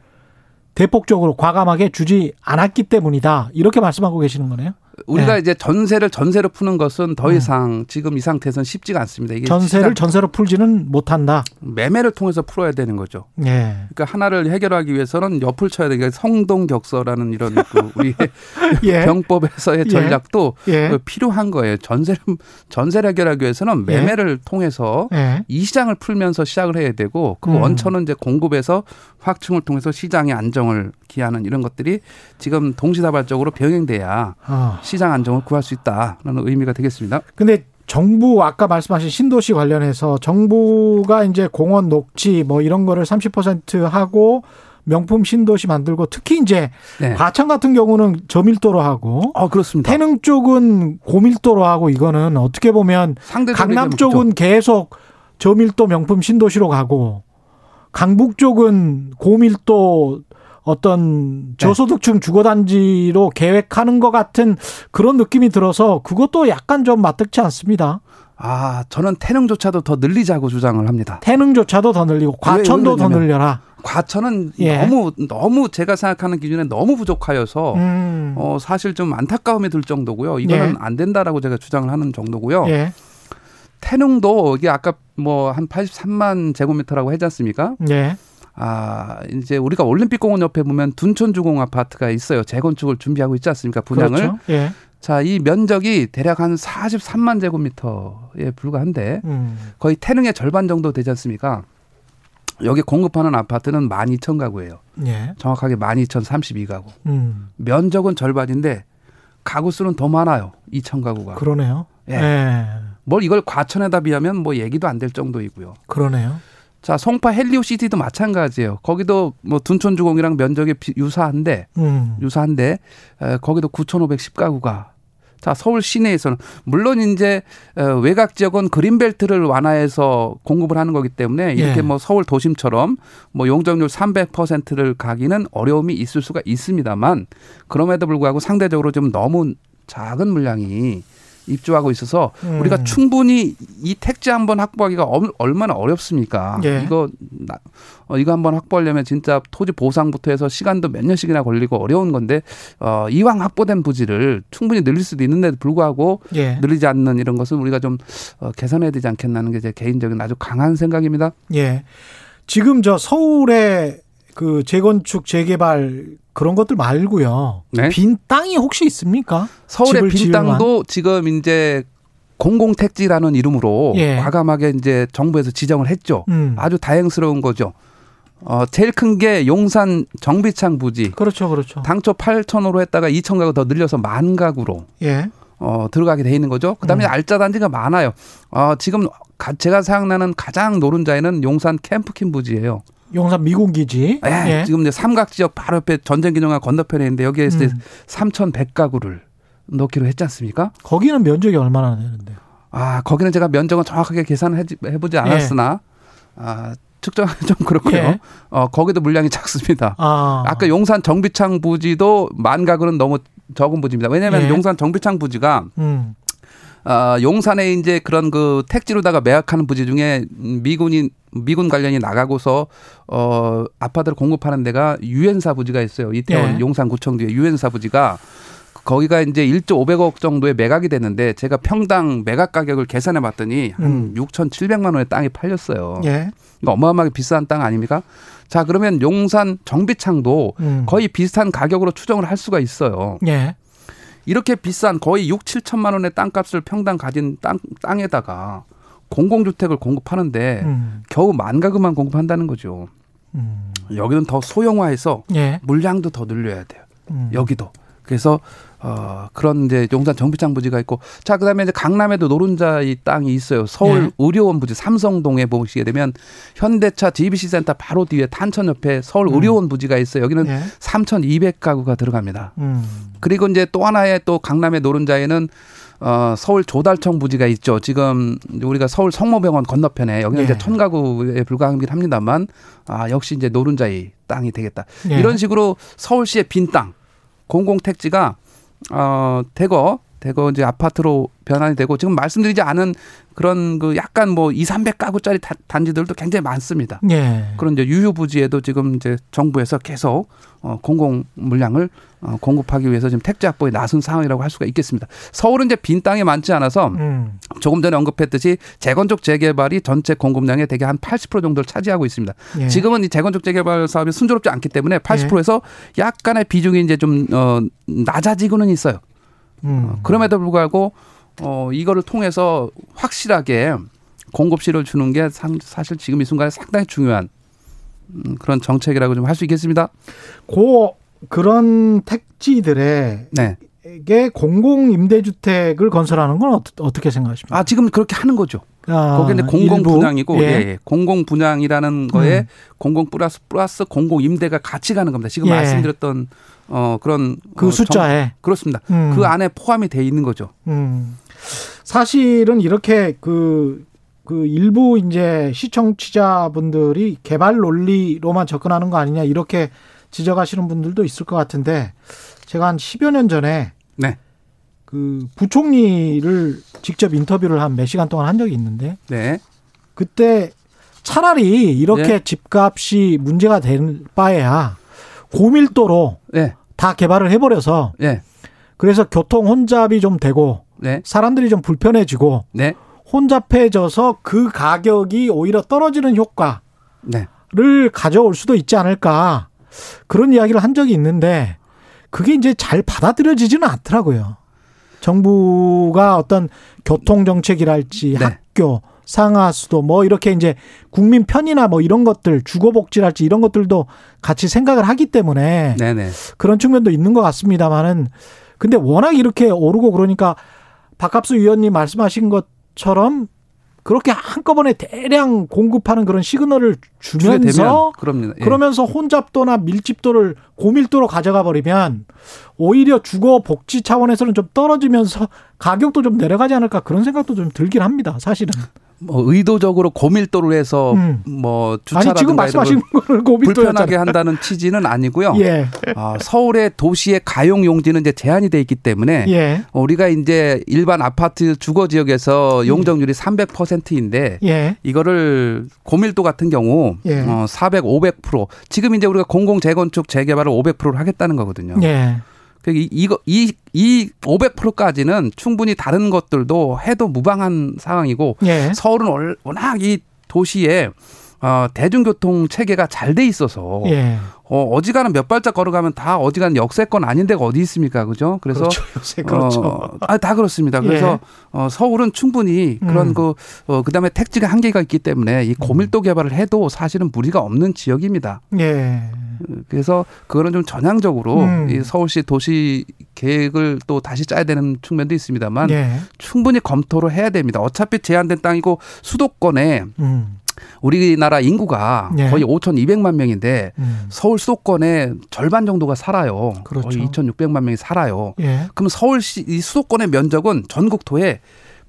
대폭적으로 과감하게 주지 않았기 때문이다. 이렇게 말씀하고 계시는 거네요. 우리가 네. 이제 전세를 전세로 푸는 것은 더 네. 이상 네. 지금 이 상태에서는 쉽지가 않습니다. 이게 전세를 전세로 풀지는 못한다. 매매를 통해서 풀어야 되는 거죠. 네. 그러니까 하나를 해결하기 위해서는 옆을 쳐야 되니까 성동격서라는 이런 그 우리 예. 병법에서의 예. 전략도 예. 그 필요한 거예요. 전세를 전세를 해결하기 위해서는 예. 매매를 통해서 예. 이 시장을 풀면서 시작을 해야 되고 그 음. 원천은 이제 공급에서 확충을 통해서 시장의 안정을 기하는 이런 것들이 지금 동시다발적으로 병행돼야 어. 시장 안정을 구할 수 있다라는 의미가 되겠습니다. 근데 정부 아까 말씀하신 신도시 관련해서 정부가 이제 공원 녹지 뭐 이런 거를 30% 하고 명품 신도시 만들고 특히 이제 네. 과천 같은 경우는 저밀도로 하고 아 그렇습니다. 태릉 쪽은 고밀도로 하고 이거는 어떻게 보면 강남 쪽은 계속 저밀도 명품 신도시로 가고 강북 쪽은 고밀도 어떤 네. 저소득층 주거단지로 계획하는 것 같은 그런 느낌이 들어서 그것도 약간 좀 맞득치 않습니다. 아, 저는 태릉조차도 더 늘리자고 주장을 합니다. 태릉조차도 더 늘리고 과천도 더 늘려라. 과천은 예. 너무 너무 제가 생각하는 기준에 너무 부족하여서 음. 어 사실 좀 안타까움이 들 정도고요. 이거는 예. 안 된다라고 제가 주장을 하는 정도고요. 예. 태릉도 이게 아까 뭐 한 83만 제곱미터라고 했지 않습니까? 예. 아, 이제 우리가 올림픽공원 옆에 보면 둔촌주공 아파트가 있어요. 재건축을 준비하고 있지 않습니까? 분양을. 그렇죠. 예. 자, 이 면적이 대략 한 43만 제곱미터에 불과한데 음. 거의 태릉의 절반 정도 되지 않습니까? 여기 공급하는 아파트는 12,000 가구예요. 예. 정확하게 12,032가구. 음. 면적은 절반인데 가구 수는 더 많아요. 2,000 가구가. 그러네요. 예. 예. 뭘 이걸 과천에다 비하면 뭐 얘기도 안 될 정도이고요. 그러네요. 자, 송파 헬리오 시티도 마찬가지예요. 거기도 뭐 둔촌 주공이랑 면적이 유사한데 음. 유사한데 에, 거기도 9,510가구가 자, 서울 시내에서는 물론 이제 외곽 지역은 그린벨트를 완화해서 공급을 하는 거기 때문에 이렇게 예. 뭐 서울 도심처럼 뭐 용적률 300%를 가기는 어려움이 있을 수가 있습니다만 그럼에도 불구하고 상대적으로 좀 너무 작은 물량이 입주하고 있어서 음. 우리가 충분히 이 택지 한번 확보하기가 얼마나 어렵습니까? 예. 이거 어, 이거 한번 확보하려면 진짜 토지 보상부터 해서 시간도 몇 년씩이나 걸리고 어려운 건데 어, 이왕 확보된 부지를 충분히 늘릴 수도 있는데도 불구하고 예. 늘리지 않는 이런 것은 우리가 좀 어, 개선해야 되지 않겠나는 게 제 개인적인 아주 강한 생각입니다. 예. 지금 저 서울에 그 재건축 재개발 그런 것들 말고요. 네? 빈 땅이 혹시 있습니까? 서울의 빈 땅도 지금 이제 공공택지라는 이름으로 예. 과감하게 이제 정부에서 지정을 했죠. 음. 아주 다행스러운 거죠. 어, 제일 큰 게 용산 정비창 부지. 그렇죠, 그렇죠. 당초 8천호로 했다가 2천 가구 더 늘려서 만 가구로. 예. 어, 들어가게 돼 있는 거죠. 그 다음에 음. 알짜 단지가 많아요. 어, 지금 가, 제가 생각나는 가장 노른자에는 용산 캠프킨 부지예요. 용산 미군 기지. 예, 예. 지금 이제 삼각 지역 바로 옆에 전쟁 기념관 건너편에 있는데 여기에 음. 3,100가구를 넣기로 했지 않습니까? 거기는 면적이 얼마나 되는데? 아, 거기는 제가 면적은 정확하게 계산을 해보지 않았으나 예. 아, 측정하기 좀 그렇고요. 예. 어, 거기도 물량이 작습니다. 아. 까 용산 정비창 부지도 만 가구는 너무 적은 부지입니다. 왜냐하면 예. 용산 정비창 부지가 음. 어, 용산에 이제 그런 그 택지로다가 매각하는 부지 중에 미군이 미군 관련이 나가고서 어 아파트를 공급하는 데가 유엔사 부지가 있어요. 이태원 예. 용산구청 뒤에 유엔사 부지가 거기가 이제 1조 500억 정도의 매각이 됐는데 제가 평당 매각 가격을 계산해 봤더니 한 음. 6,700만 원의 땅이 팔렸어요. 예. 그러니까 어마어마하게 비싼 땅 아닙니까? 자, 그러면 용산 정비창도 음. 거의 비슷한 가격으로 추정을 할 수가 있어요. 예. 이렇게 비싼 거의 6, 7천만 원의 땅값을 평당 가진 땅, 땅에다가 공공주택을 공급하는데 음. 겨우 만 가구만 공급한다는 거죠. 음. 여기는 더 소형화해서 예. 물량도 더 늘려야 돼요. 음. 여기도. 그래서 어, 그런 이제 용산 정비창 부지가 있고 자 그다음에 이제 강남에도 노른자 이 땅이 있어요. 서울 네. 의료원 부지 삼성동에 보시게 되면 현대차 GBC 센터 바로 뒤에 탄천 옆에 서울 음. 의료원 부지가 있어요. 여기는 네. 3,200가구가 들어갑니다. 음. 그리고 이제 또 하나의 또 강남의 노른자에는 어, 서울 조달청 부지가 있죠. 지금 우리가 서울 성모병원 건너편에 여기는 네. 이제 천 가구에 불과하긴 합니다만 아 역시 이제 노른자의 땅이 되겠다. 네. 이런 식으로 서울시의 빈 땅, 공공 택지가 어, 대거 대거 이제 아파트로 변환이 되고 지금 말씀드리지 않은 그런 그 약간 뭐 2, 300 가구짜리 단지들도 굉장히 많습니다. 예. 그런 이제 유휴 부지에도 지금 이제 정부에서 계속 어 공공 물량을 어 공급하기 위해서 지금 택지 확보에 나선 상황이라고 할 수가 있겠습니다. 서울은 이제 빈 땅이 많지 않아서 음. 조금 전에 언급했듯이 재건축 재개발이 전체 공급량의 대개 한 80% 정도를 차지하고 있습니다. 예. 지금은 이 재건축 재개발 사업이 순조롭지 않기 때문에 80%에서 예. 약간의 비중이 이제 좀어 낮아지고는 있어요. 음. 어, 그럼에도 불구하고 어 이거를 통해서 확실하게 공급실을 주는 게 사실 지금 이 순간에 상당히 중요한 음, 그런 정책이라고 좀 할 수 있겠습니다. 고 그런 택지들의 네. 게 공공 임대주택을 건설하는 건 어떻게 생각하십니까? 아 지금 그렇게 하는 거죠. 아, 거기 는 공공 일부? 분양이고 예. 예, 예. 공공 분양이라는 거에 음. 공공 플러스 플러스 공공 임대가 같이 가는 겁니다. 지금 예. 말씀드렸던 어 그런 그 어, 숫자에 정, 그렇습니다. 음. 그 안에 포함이 돼 있는 거죠. 음. 사실은 이렇게 그, 그 일부 이제 시청취자분들이 개발 논리로만 접근하는 거 아니냐 이렇게 지적하시는 분들도 있을 것 같은데 제가 한 10여 년 전에 네. 그 부총리를 직접 인터뷰를 한 몇 시간 동안 한 적이 있는데 네. 그때 차라리 이렇게 네. 집값이 문제가 될 바에야 고밀도로 네. 다 개발을 해버려서 네. 그래서 교통 혼잡이 좀 되고 네. 사람들이 좀 불편해지고 네. 혼잡해져서 그 가격이 오히려 떨어지는 효과를 네. 가져올 수도 있지 않을까 그런 이야기를 한 적이 있는데 그게 이제 잘 받아들여지지는 않더라고요. 정부가 어떤 교통 정책이랄지 네. 학교 상하수도 뭐 이렇게 이제 국민 편이나 뭐 이런 것들 주거복지랄지 이런 것들도 같이 생각을 하기 때문에 네네. 그런 측면도 있는 것 같습니다만은 근데 워낙 이렇게 오르고 그러니까 박갑수 위원님 말씀하신 것처럼 그렇게 한꺼번에 대량 공급하는 그런 시그널을 주면서 예. 그러면서 혼잡도나 밀집도를 고밀도로 가져가 버리면 오히려 주거 복지 차원에서는 좀 떨어지면서 가격도 좀 내려가지 않을까 그런 생각도 좀 들긴 합니다. 사실은. 뭐 의도적으로 고밀도로 해서 음. 뭐 주차라든가 거를 불편하게 한다는 취지는 아니고요. 예. 어, 서울의 도시의 가용 용지는 이제 제한이 돼 있기 때문에 예. 우리가 이제 일반 아파트 주거 지역에서 음. 용적률이 음. 300%인데 예. 이거를 고밀도 같은 경우 예. 어, 400, 500% 지금 이제 우리가 공공 재건축 재개발을 500%를 하겠다는 거거든요. 예. 그 이거 이 이 500%까지는 충분히 다른 것들도 해도 무방한 상황이고 예. 서울은 워낙 이 도시에 어, 대중교통 체계가 잘 돼 있어서 예. 어, 어지간한 몇 발짝 걸어가면 다 어지간한 역세권 아닌 데가 어디 있습니까? 그죠? 그래서 그렇죠. 요새 그렇죠. 어, 아, 다 그렇습니다. 그래서 예. 어, 서울은 충분히 그런 음. 그 어, 그다음에 택지가 한계가 있기 때문에 이 음. 고밀도 개발을 해도 사실은 무리가 없는 지역입니다. 예. 그래서 그거는 좀 전향적으로 음. 이 서울시 도시 계획을 또 다시 짜야 되는 측면도 있습니다만 예. 충분히 검토를 해야 됩니다. 어차피 제한된 땅이고 수도권에 음. 우리나라 인구가 예. 거의 5,200만 명인데 음. 서울 수도권에 절반 정도가 살아요. 그렇죠. 거의 2,600만 명이 살아요. 예. 그럼 서울시 이 수도권의 면적은 전국토의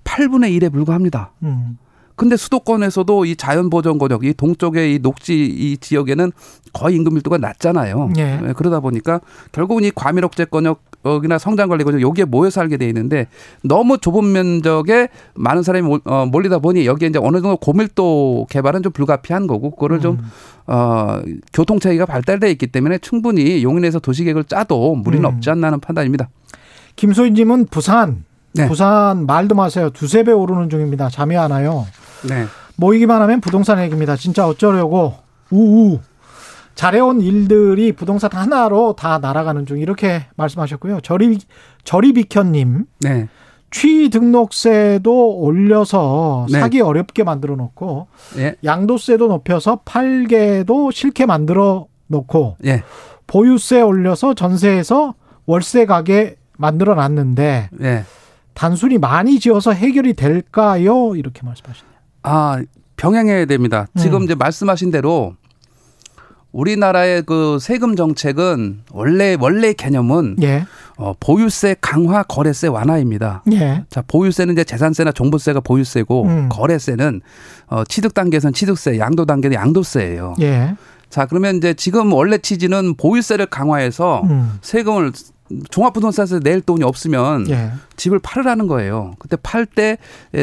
8분의 1에 불과합니다. 음. 근데 수도권에서도 이 자연 보전 권역, 이 동쪽의 이 녹지 이 지역에는 거의 임금 밀도가 낮잖아요. 예. 네, 그러다 보니까 결국은 이 과밀억제 권역 이나 성장 관리 권역 여기에 모여 살게 돼 있는데 너무 좁은 면적에 많은 사람이 어, 몰리다 보니 여기에 이제 어느 정도 고밀도 개발은 좀 불가피한 거고 그거를 좀 음. 어, 교통 체계가 발달돼 있기 때문에 충분히 용인에서 도시계획을 짜도 무리는 음. 없지 않나 하는 판단입니다. 김소희님은 부산 네. 부산 말도 마세요. 두세 배 오르는 중입니다. 잠이 안 와요. 네. 모이기만 하면 부동산 얘기입니다. 진짜 어쩌려고 우우 잘해온 일들이 부동산 하나로 다 날아가는 중 이렇게 말씀하셨고요. 저리 저리비켜님, 네. 취등록세도 올려서 네. 사기 어렵게 만들어 놓고 네. 양도세도 높여서 팔게도 싫게 만들어 놓고 네. 보유세 올려서 전세에서 월세 가게 만들어 놨는데 네. 단순히 많이 지어서 해결이 될까요? 이렇게 말씀하시네요. 아, 병행해야 됩니다. 지금 음. 이제 말씀하신 대로 우리나라의 그 세금 정책은 원래 원래 개념은 예. 어, 보유세 강화, 거래세 완화입니다. 예. 자, 보유세는 이제 재산세나 종부세가 보유세고 음. 거래세는 어, 취득 단계에서는 취득세, 양도 단계는 양도세예요. 예. 자, 그러면 이제 지금 원래 취지는 보유세를 강화해서 음. 세금을 종합부동산에서 낼 돈이 없으면 예. 집을 팔으라는 거예요. 그때 팔때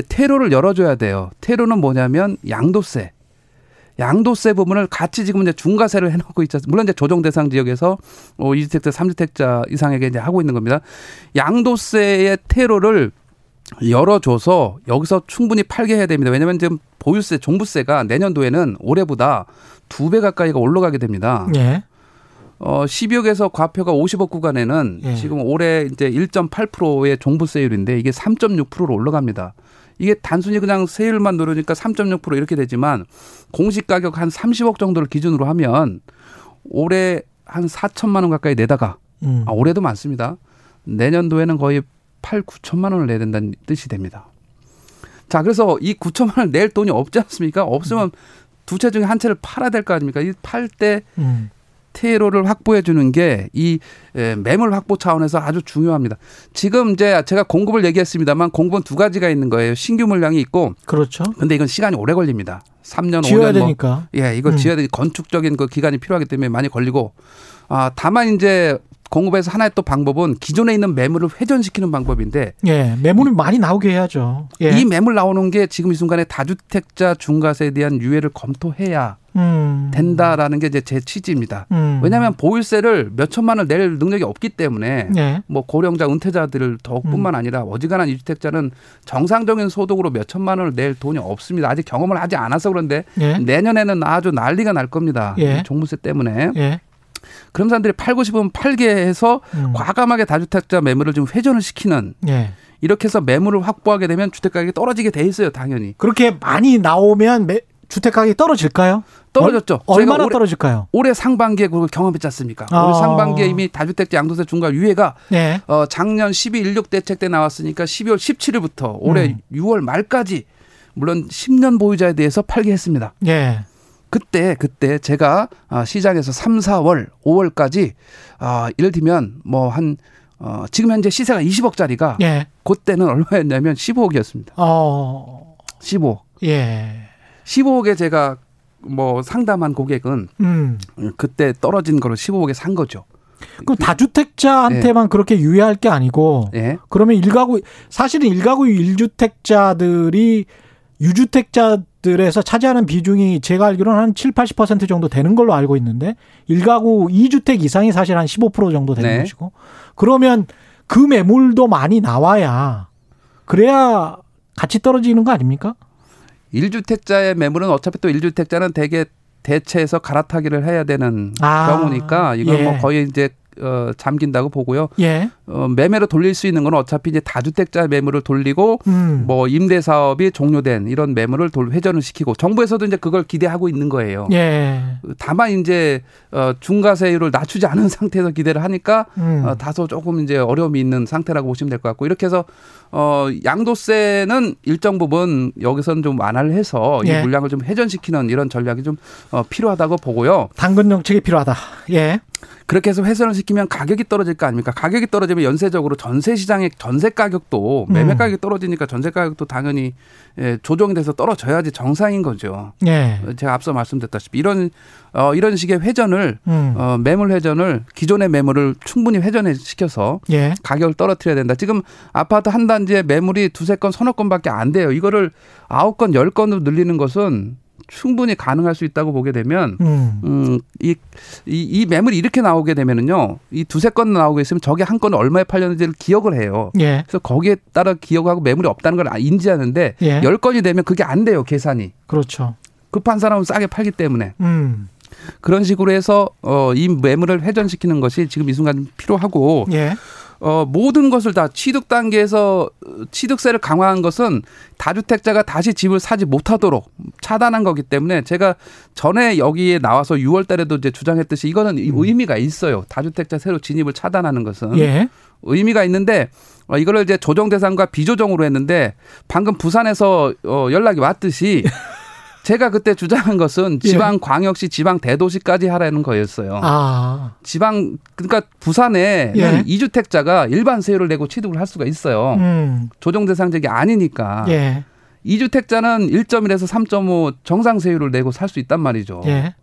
퇴로를 열어줘야 돼요. 퇴로는 뭐냐면 양도세. 양도세 부분을 같이 지금 이제 중과세를 해놓고 있죠. 물론 이제 조정 대상 지역에서 어 2주택자, 3주택자 이상에게 이제 하고 있는 겁니다. 양도세의 퇴로를 열어줘서 여기서 충분히 팔게 해야 됩니다. 왜냐하면 지금 보유세, 종부세가 내년도에는 올해보다 두 배 가까이가 올라가게 됩니다. 예. 어 12억에서 과표가 50억 구간에는 예. 지금 올해 이제 1.8%의 종부세율인데 이게 3.6%로 올라갑니다. 이게 단순히 그냥 세율만 누르니까 3.6% 이렇게 되지만 공시 가격 한 30억 정도를 기준으로 하면 올해 한 4천만 원 가까이 내다가 음. 아, 올해도 많습니다. 내년도에는 거의 8, 9천만 원을 내야 된다는 뜻이 됩니다. 자, 그래서 이 9천만 원을 낼 돈이 없지 않습니까? 없으면 두채 중에 한 채를 팔아야 될 거 아닙니까? 이 팔때 음. 테러를 확보해 주는 게 이 매물 확보 차원에서 아주 중요합니다. 지금 이제 제가 공급을 얘기했습니다만 공급은 두 가지가 있는 거예요. 신규 물량이 있고 그렇죠. 근데 이건 시간이 오래 걸립니다. 3년, 지어야 5년 뭐. 되니까. 뭐. 예, 이거 음. 지어야 되니 건축적인 그 기간이 필요하기 때문에 많이 걸리고 아, 다만 이제 공급에서 하나의 또 방법은 기존에 있는 매물을 회전시키는 방법인데 예, 매물이 많이 나오게 해야죠. 예. 이 매물 나오는 게 지금 이 순간에 다주택자 중과세에 대한 유예를 검토해야 음. 된다라는 게 이제 제 취지입니다. 음. 왜냐하면 보유세를 몇 천만 원을 낼 능력이 없기 때문에 예. 뭐 고령자 은퇴자들을 더뿐만 음. 아니라 어지간한 이주택자는 정상적인 소득으로 몇 천만 원을 낼 돈이 없습니다. 아직 경험을 하지 않아서 그런데 예. 내년에는 아주 난리가 날 겁니다. 예. 종부세 때문에. 예. 그런 사람들이 팔고 싶으면 팔게 해서 음. 과감하게 다주택자 매물을 좀 회전을 시키는 예. 이렇게 해서 매물을 확보하게 되면 주택 가격이 떨어지게 돼 있어요, 당연히. 그렇게 많이 나오면 매, 주택 가격이 떨어질까요? 떨어졌죠. 얼, 마나 떨어질까요? 올해 상반기에 그걸 경험했지 않습니까? 아. 올해 상반기에 이미 다주택자 양도세 중과 유예가 네. 어, 작년 12, 16 대책 때 나왔으니까 12월 17일부터 올해 음. 6월 말까지 물론 10년 보유자에 대해서 팔게 했습니다. 예. 그때 그때 제가 아, 시장에서 3, 4월, 5월까지 아, 예를 들면 뭐한 어, 지금 현재 시세가 20억짜리가 예. 그때는 얼마였냐면 15억이었습니다. 어. 15억. 예. 15억에 제가 뭐 상담한 고객은 음. 그때 떨어진 거로 15억에 산 거죠. 그럼 다주택자한테만 네. 그렇게 유예할 게 아니고 네. 그러면 일가구 사실은 일가구 일주택자들이 유주택자들에서 차지하는 비중이 제가 알기로는 한 7, 80% 정도 되는 걸로 알고 있는데 일가구 2주택 이상이 사실 한 15% 정도 되는 네. 것이고 그러면 그 매물도 많이 나와야 그래야 같이 떨어지는 거 아닙니까? 일주택자의 매물은 어차피 또 일주택자는 대개 대체해서 갈아타기를 해야 되는 아, 경우니까 이건 뭐 예. 뭐 거의 이제 어, 잠긴다고 보고요. 예. 어, 매매로 돌릴 수 있는 건 어차피 이제 다주택자 매물을 돌리고 음. 뭐 임대 사업이 종료된 이런 매물을 돌, 회전을 시키고 정부에서도 이제 그걸 기대하고 있는 거예요. 예. 다만 이제 어, 중과세율을 낮추지 않은 상태에서 기대를 하니까 음. 어, 다소 조금 이제 어려움이 있는 상태라고 보시면 될 것 같고 이렇게 해서 어, 양도세는 일정 부분 여기서는 좀 완화를 해서 예. 이 물량을 좀 회전시키는 이런 전략이 좀 어, 필요하다고 보고요. 당근 정책이 필요하다. 예. 그렇게 해서 회선을 시키면 가격이 떨어질 거 아닙니까? 가격이 떨어지면 연쇄적으로 전세 시장의 전세 가격도 매매 음. 가격이 떨어지니까 전세 가격도 당연히 예, 조정이 돼서 떨어져야지 정상인 거죠. 예. 제가 앞서 말씀드렸다시피 이런 어 이런 식의 회전을 음. 어 매물 회전을 기존의 매물을 충분히 회전을 시켜서 예. 가격을 떨어뜨려야 된다. 지금 아파트 한 단 지에 매물이 두세 건 서너 건밖에 안 돼요. 이거를 아홉 건, 열 건으로 늘리는 것은 충분히 가능할 수 있다고 보게 되면 음. 음, 이, 이, 이 매물이 이렇게 나오게 되면은요. 이 두세 건 나오고 있으면 저게 한 건은 얼마에 팔렸는지를 기억을 해요. 예. 그래서 거기에 따라 기억하고 매물이 없다는 걸 인지하는데 예. 열 건이 되면 그게 안 돼요, 계산이. 그렇죠. 급한 사람은 싸게 팔기 때문에. 음. 그런 식으로 해서 어, 이 매물을 회전시키는 것이 지금 이 순간 필요하고 예. 어, 모든 것을 다 취득 단계에서 취득세를 강화한 것은 다주택자가 다시 집을 사지 못하도록 차단한 거기 때문에 제가 전에 여기에 나와서 6월 달에도 이제 주장했듯이 이거는 음. 의미가 있어요. 다주택자 새로 진입을 차단하는 것은. 예. 의미가 있는데 어, 이거를 이제 조정 대상과 비조정으로 했는데 방금 부산에서 어, 연락이 왔듯이 제가 그때 주장한 것은 예. 지방 광역시 지방 대도시까지 하라는 거였어요. 아. 지방 그러니까 부산에 예. 2주택자가 일반 세율을 내고 취득을 할 수가 있어요. 음. 조정 대상 지역이 아니니까. 예. 2주택자는 1.1에서 3.5 정상 세율을 내고 살 수 있단 말이죠. 예.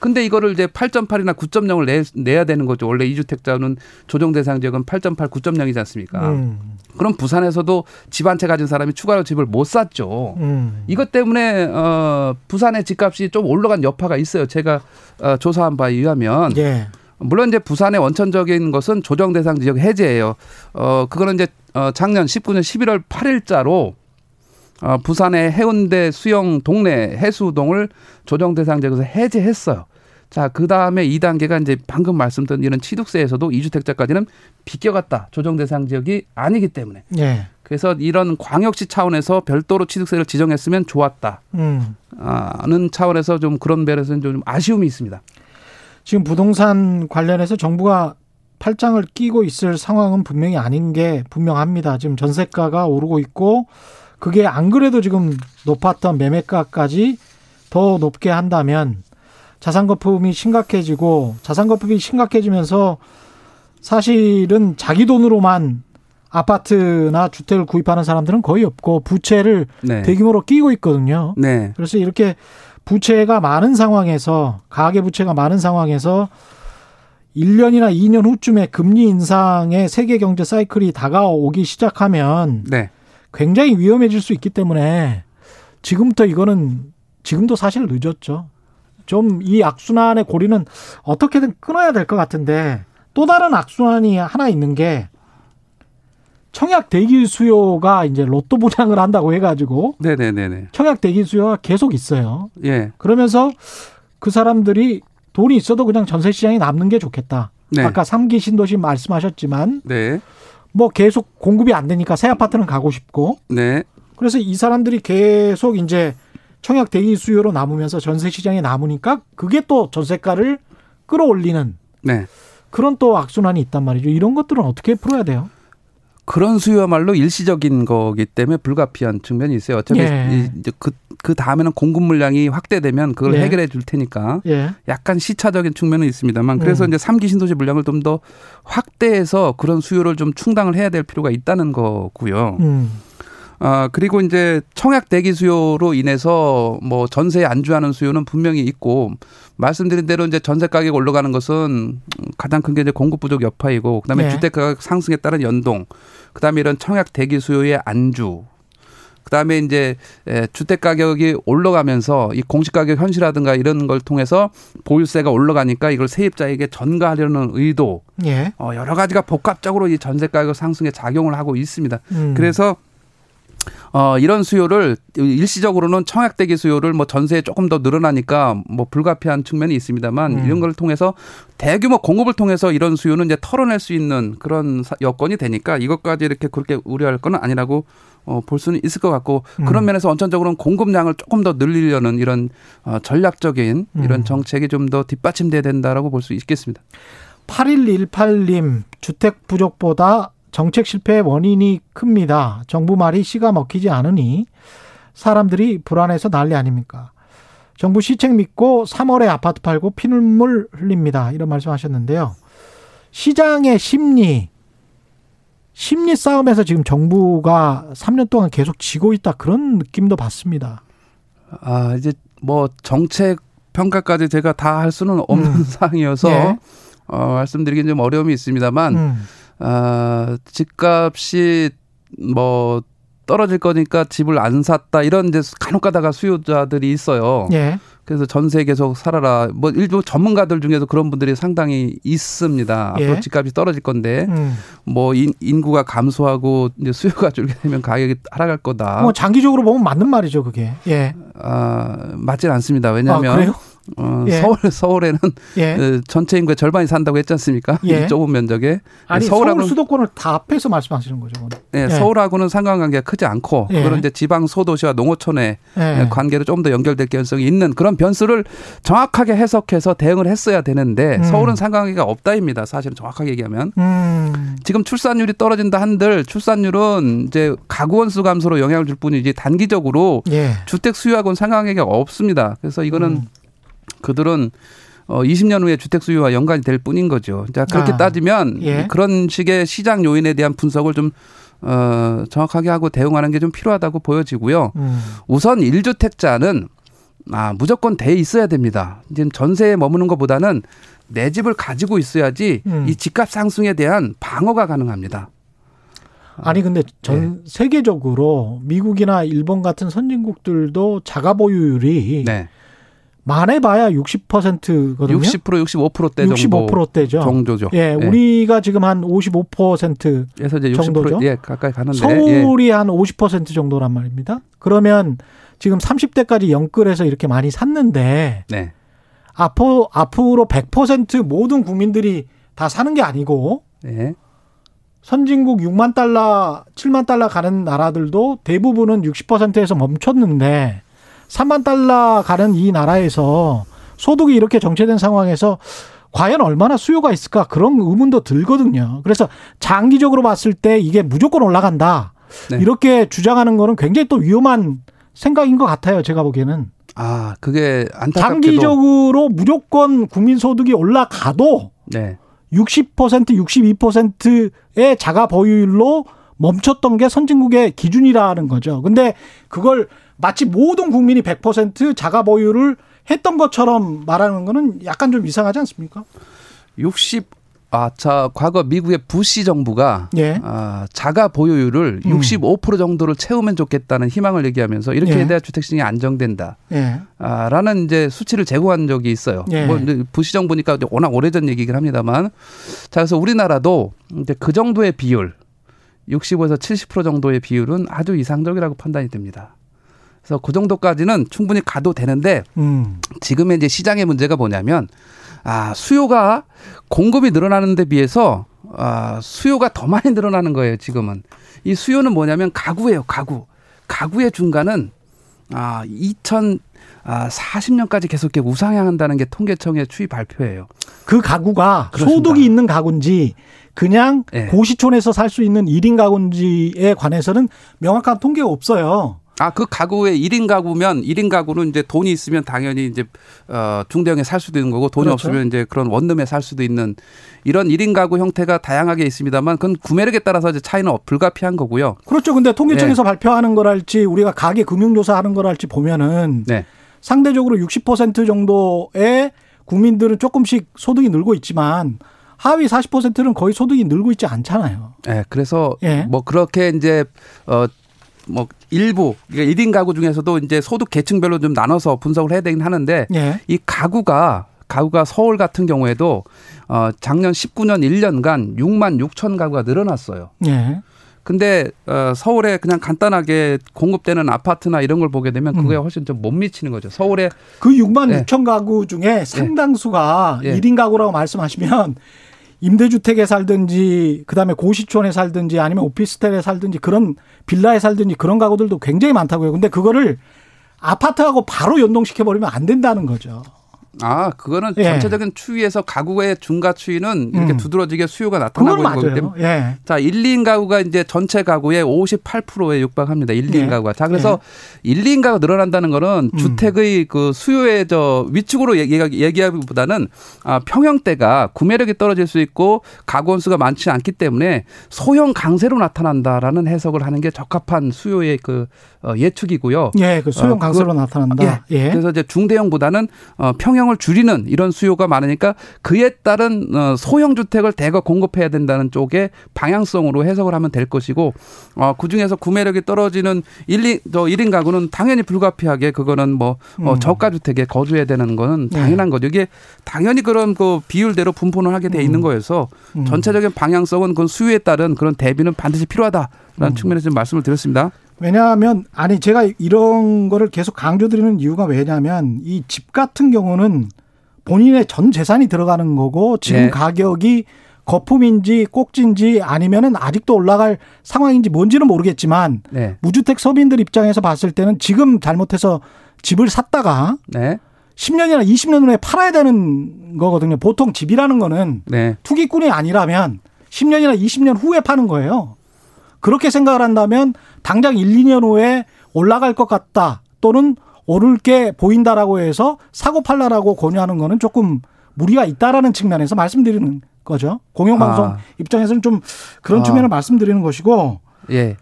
근데 이거를 이제 8.8이나 9.0을 내, 내야 되는 거죠. 원래 이주택자는 조정 대상 지역은 8.8, 9.0이지 않습니까? 음. 그럼 부산에서도 집 한 채 가진 사람이 추가로 집을 못 샀죠. 음. 이것 때문에 어 부산의 집값이 좀 올라간 여파가 있어요. 제가 어 조사한 바에 의하면 예. 물론 이제 부산의 원천적인 것은 조정 대상 지역 해제예요. 어 그거는 이제 어 작년 19년 11월 8일자로 어, 부산의 해운대 수영 동네 해수동을 조정 대상 지역에서 해제했어요. 자, 그 다음에 2단계가 이제 방금 말씀드린 이런 취득세에서도 2주택자까지는 비껴갔다. 조정 대상 지역이 아니기 때문에. 예. 그래서 이런 광역시 차원에서 별도로 취득세를 지정했으면 좋았다. 음. 는 차원에서 좀 그런 면에서는 좀 아쉬움이 있습니다. 지금 부동산 관련해서 정부가 팔짱을 끼고 있을 상황은 분명히 아닌 게 분명합니다. 지금 전세가가 오르고 있고 그게 안 그래도 지금 높았던 매매가까지 더 높게 한다면 자산 거품이 심각해지고 자산 거품이 심각해지면서 사실은 자기 돈으로만 아파트나 주택을 구입하는 사람들은 거의 없고 부채를 네. 대규모로 끼고 있거든요. 네. 그래서 이렇게 부채가 많은 상황에서 가계 부채가 많은 상황에서 1년이나 2년 후쯤에 금리 인상의 세계 경제 사이클이 다가오기 시작하면 네. 굉장히 위험해질 수 있기 때문에 지금부터 이거는 지금도 사실 늦었죠. 좀 이 악순환의 고리는 어떻게든 끊어야 될 것 같은데 또 다른 악순환이 하나 있는 게 청약 대기 수요가 이제 로또 보장을 한다고 해가지고 네네네 청약 대기 수요가 계속 있어요. 예. 그러면서 그 사람들이 돈이 있어도 그냥 전세 시장에 남는 게 좋겠다. 네. 아까 삼기 신도시 말씀하셨지만 네. 뭐 계속 공급이 안 되니까 새 아파트는 가고 싶고. 네. 그래서 이 사람들이 계속 이제 청약 대기 수요로 남으면서 전세 시장에 남으니까 그게 또 전세가를 끌어올리는 네. 그런 또 악순환이 있단 말이죠. 이런 것들은 어떻게 풀어야 돼요? 그런 수요야말로 일시적인 거기 때문에 불가피한 측면이 있어요. 어차피 예. 이제 그, 그 다음에는 공급 물량이 확대되면 그걸 예. 해결해 줄 테니까 예. 약간 시차적인 측면은 있습니다만 그래서 음. 이제 삼기 신도시 물량을 좀 더 확대해서 그런 수요를 좀 충당을 해야 될 필요가 있다는 거고요. 음. 아, 그리고 이제 청약 대기 수요로 인해서 뭐 전세에 안주하는 수요는 분명히 있고 말씀드린 대로 이제 전세 가격 올라가는 것은 가장 큰 게 이제 공급 부족 여파이고 그다음에 네. 주택 가격 상승에 따른 연동 그다음에 이런 청약 대기 수요의 안주 그다음에 이제 주택 가격이 올라가면서 이 공시 가격 현실화든가 이런 걸 통해서 보유세가 올라가니까 이걸 세입자에게 전가하려는 의도 예. 어 여러 가지가 복합적으로 이 전세 가격 상승에 작용을 하고 있습니다. 음. 그래서 어, 이런 수요를 일시적으로는 청약대기 수요를 뭐 전세에 조금 더 늘어나니까 뭐 불가피한 측면이 있습니다만 음. 이런 걸 통해서 대규모 공급을 통해서 이런 수요는 이제 털어낼 수 있는 그런 여건이 되니까 이것까지 이렇게 그렇게 우려할 건 아니라고 어, 볼 수는 있을 것 같고 음. 그런 면에서 원천적으로는 공급량을 조금 더 늘리려는 이런 어, 전략적인 이런 음. 정책이 좀 더 뒷받침돼야 된다라고 볼 수 있겠습니다. 8118님 주택 부족보다 정책 실패의 원인이 큽니다. 정부 말이 씨가 먹히지 않으니 사람들이 불안해서 난리 아닙니까? 정부 시책 믿고 3월에 아파트 팔고 피눈물 흘립니다. 이런 말씀 하셨는데요. 시장의 심리, 심리 싸움에서 지금 정부가 3년 동안 계속 지고 있다 그런 느낌도 받습니다. 아 이제 뭐 정책 평가까지 제가 다 할 수는 없는 음. 상황이어서 예. 어, 말씀드리긴 좀 어려움이 있습니다만. 음. 아, 집값이 뭐 떨어질 거니까 집을 안 샀다 이런 이제 간혹 가다가 수요자들이 있어요. 예. 그래서 전세 계속 살아라. 뭐 일부 전문가들 중에서 그런 분들이 상당히 있습니다. 예. 앞으로 집값이 떨어질 건데 음. 뭐 인, 인구가 감소하고 이제 수요가 줄게 되면 가격이 하락할 거다. 뭐 장기적으로 보면 맞는 말이죠, 그게. 예. 아, 맞진 않습니다. 왜냐하면 아, 어, 예. 서울 서울에는 예. 그 전체 인구의 절반이 산다고 했지 않습니까? 예. 이 좁은 면적에 아니 서울하고 서울 수도권을 다 합해서 말씀하시는 거죠. 네, 예. 서울하고는 상관관계가 크지 않고 예. 그런 이제 지방 소도시와 농어촌의 예. 관계로 좀 더 연결될 가능성이 있는 그런 변수를 정확하게 해석해서 대응을 했어야 되는데 음. 서울은 상관관계가 없다입니다. 사실은 정확하게 얘기하면 음. 지금 출산율이 떨어진다 한들 출산율은 이제 가구 원수 감소로 영향을 줄 뿐이지 단기적으로 주택 수요하고는 상관관계가 없습니다. 그래서 이거는 음. 그들은 어 20년 후에 주택 수요와 연관이 될 뿐인 거죠. 자 그렇게 아, 따지면 예. 그런 식의 시장 요인에 대한 분석을 좀 어, 정확하게 하고 대응하는 게 좀 필요하다고 보여지고요. 음. 우선 1주택자는 아, 무조건 돼 있어야 됩니다. 지금 전세에 머무는 것보다는 내 집을 가지고 있어야지 음. 이 집값 상승에 대한 방어가 가능합니다. 아니 근데 전 네. 세계적으로 미국이나 일본 같은 선진국들도 자가 보유율이 네. 많아봐야 60%거든요. 60% 65%대 정도 65%대죠. 정도죠. 예, 예. 우리가 지금 한 55%에서 이제 60% 정도죠. 예, 가까이 가는데 서울이 예. 한50% 정도란 말입니다. 그러면 지금 30대까지 연끌해서 이렇게 많이 샀는데 네. 앞으로 앞으로 100% 모든 국민들이 다 사는 게 아니고 네. 선진국 6만 달러, 7만 달러 가는 나라들도 대부분은 60%에서 멈췄는데 3만 달러 가는 이 나라에서 소득이 이렇게 정체된 상황에서 과연 얼마나 수요가 있을까 그런 의문도 들거든요. 그래서 장기적으로 봤을 때 이게 무조건 올라간다. 네. 이렇게 주장하는 거는 굉장히 또 위험한 생각인 것 같아요. 제가 보기에는. 아, 그게 안타깝게도 장기적으로 무조건 국민 소득이 올라가도 네. 60% 62%의 자가 보유율로 멈췄던 게 선진국의 기준이라는 거죠. 근데 그걸 마치 모든 국민이 100% 자가 보유를 했던 것처럼 말하는 거는 약간 좀 이상하지 않습니까? 60 아, 자, 과거 미국의 부시 정부가 예. 아, 자가 보유율을 음. 65% 정도를 채우면 좋겠다는 희망을 얘기하면서 이렇게 예. 해야 주택 시장이 안정된다. 예. 아, 라는 이제 수치를 제공한 적이 있어요. 예. 뭐 부시 정부니까 워낙 오래전 얘기긴 합니다만. 자, 그래서 우리나라도 이제 그 정도의 비율 65에서 70% 정도의 비율은 아주 이상적이라고 판단이 됩니다. 그래서 그 정도까지는 충분히 가도 되는데 음. 지금의 이제 시장의 문제가 뭐냐면 아 수요가 공급이 늘어나는 데 비해서 아 수요가 더 많이 늘어나는 거예요 지금은 이 수요는 뭐냐면 가구예요 가구 가구의 중간은 아 2000. 아, 40년까지 계속 이렇게 우상향한다는 게 통계청의 추이 발표예요. 그 가구가 그렇습니다. 소득이 있는 가구인지 그냥 네. 고시촌에서 살 수 있는 1인 가구인지에 관해서는 명확한 통계가 없어요. 아, 그 가구에 1인 가구면 1인 가구는 이제 돈이 있으면 당연히 이제 어 중대형에 살 수도 있는 거고 돈이 그렇죠. 없으면 이제 그런 원룸에 살 수도 있는 이런 1인 가구 형태가 다양하게 있습니다만 그건 구매력에 따라서 이제 차이는 불가피한 거고요. 그렇죠. 근데 통계청에서 네. 발표하는 거랄지 우리가 가계 금융 조사 하는 거랄지 보면은 네. 상대적으로 60% 정도의 국민들은 조금씩 소득이 늘고 있지만 하위 40%는 거의 소득이 늘고 있지 않잖아요. 네, 그래서 예. 뭐 그렇게 이제 어 뭐 일부 그러니까 1인 가구 중에서도 이제 소득 계층별로 좀 나눠서 분석을 해야 되긴 하는데 예. 이 가구가 가구가 서울 같은 경우에도 어 작년 19년 1년간 6만 6천 가구가 늘어났어요. 예. 근데 어, 서울에 그냥 간단하게 공급되는 아파트나 이런 걸 보게 되면 그게 음. 훨씬 좀 못 미치는 거죠. 서울에 그 6만 예. 6천 가구 중에 상당수가 예. 1인 가구라고 말씀하시면 임대주택에 살든지 그다음에 고시촌에 살든지 아니면 오피스텔에 살든지 그런 빌라에 살든지 그런 가구들도 굉장히 많다고요. 근데 그거를 아파트하고 바로 연동시켜 버리면 안 된다는 거죠. 아, 그거는 예. 전체적인 추위에서 가구의 중가 추위는 이렇게 음. 두드러지게 수요가 나타나고 있는 거기 때문에. 예. 자, 1, 2인 가구가 이제 전체 가구의 58%에 육박합니다. 1, 2인 예. 가구가. 자, 그래서 예. 1, 2인 가구 늘어난다는 거는 음. 주택의 그 수요의 저 위축으로 얘기, 얘기하기보다는 아, 평형대가 구매력이 떨어질 수 있고 가구 원수가 많지 않기 때문에 소형 강세로 나타난다라는 해석을 하는 게 적합한 수요의 그 어, 예측이고요. 예, 그 소형 어, 강세로 어, 나타난다. 예. 예. 그래서 이제 중대형보다는 어, 평형 소형을 줄이는 이런 수요가 많으니까 그에 따른 어, 소형 주택을 대거 공급해야 된다는 쪽의 방향성으로 해석을 하면 될 것이고 어, 그 중에서 구매력이 떨어지는 1, 2, 저 1인 가구는 당연히 불가피하게 그거는 뭐 어, 음. 저가 주택에 거주해야 되는 거는 네. 당연한 거죠. 이게 당연히 그런 그 비율대로 분포를 하게 돼 있는 음. 거여서 음. 전체적인 방향성은 그 수요에 따른 그런 대비는 반드시 필요하다라는 음. 측면에서 좀 말씀을 드렸습니다. 왜냐하면 아니 제가 이런 거를 계속 강조드리는 이유가 왜냐하면 이 집 같은 경우는 본인의 전 재산이 들어가는 거고 지금 네. 가격이 거품인지 꼭지인지 아니면은 아직도 올라갈 상황인지 뭔지는 모르겠지만 네. 무주택 서민들 입장에서 봤을 때는 지금 잘못해서 집을 샀다가 네. 10년이나 20년 후에 팔아야 되는 거거든요. 보통 집이라는 거는 네. 투기꾼이 아니라면 10년이나 20년 후에 파는 거예요. 그렇게 생각을 한다면 당장 1, 2년 후에 올라갈 것 같다 또는 오를 게 보인다라고 해서 사고 팔라라고 권유하는 거는 조금 무리가 있다라는 측면에서 말씀드리는 거죠. 공영방송 아. 입장에서는 좀 그런 아. 측면을 말씀드리는 것이고. 예.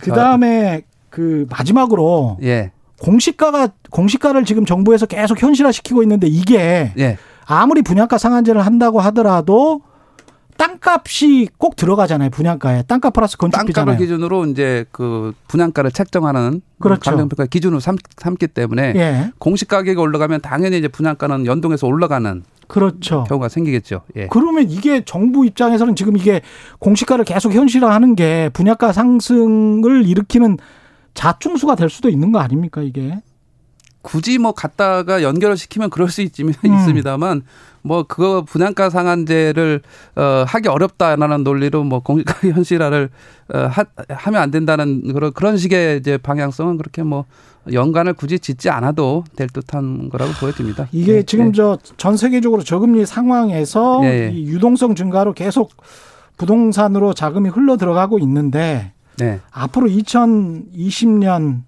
그 다음에 그 마지막으로. 예. 공시가가 공시가를 지금 정부에서 계속 현실화시키고 있는데 이게 예. 아무리 분양가 상한제를 한다고 하더라도 땅값이 꼭 들어가잖아요 분양가에 땅값 플러스 건축비잖아요. 땅값을 기준으로 이제 그 분양가를 책정하는 그렇죠. 감정평가 기준으로 삼, 삼기 때문에 예. 공시 가격이 올라가면 당연히 이제 분양가는 연동해서 올라가는 그렇죠. 경우가 생기겠죠. 예. 그러면 이게 정부 입장에서는 지금 이게 공시가를 계속 현실화하는 게 분양가 상승을 일으키는 자충수가 될 수도 있는 거 아닙니까 이게? 굳이 뭐 갖다가 연결을 시키면 그럴 수 있지만 음. 있습니다만 뭐 그거 분양가 상한제를 어 하기 어렵다라는 논리로 뭐 공시가 현실화를 어 하, 하면 안 된다는 그런 그런 식의 이제 방향성은 그렇게 뭐 연관을 굳이 짓지 않아도 될 듯한 거라고 보여집니다. 이게 네. 지금 네. 저전 세계적으로 저금리 상황에서 네. 이 유동성 증가로 계속 부동산으로 자금이 흘러 들어가고 있는데 네. 앞으로 2020년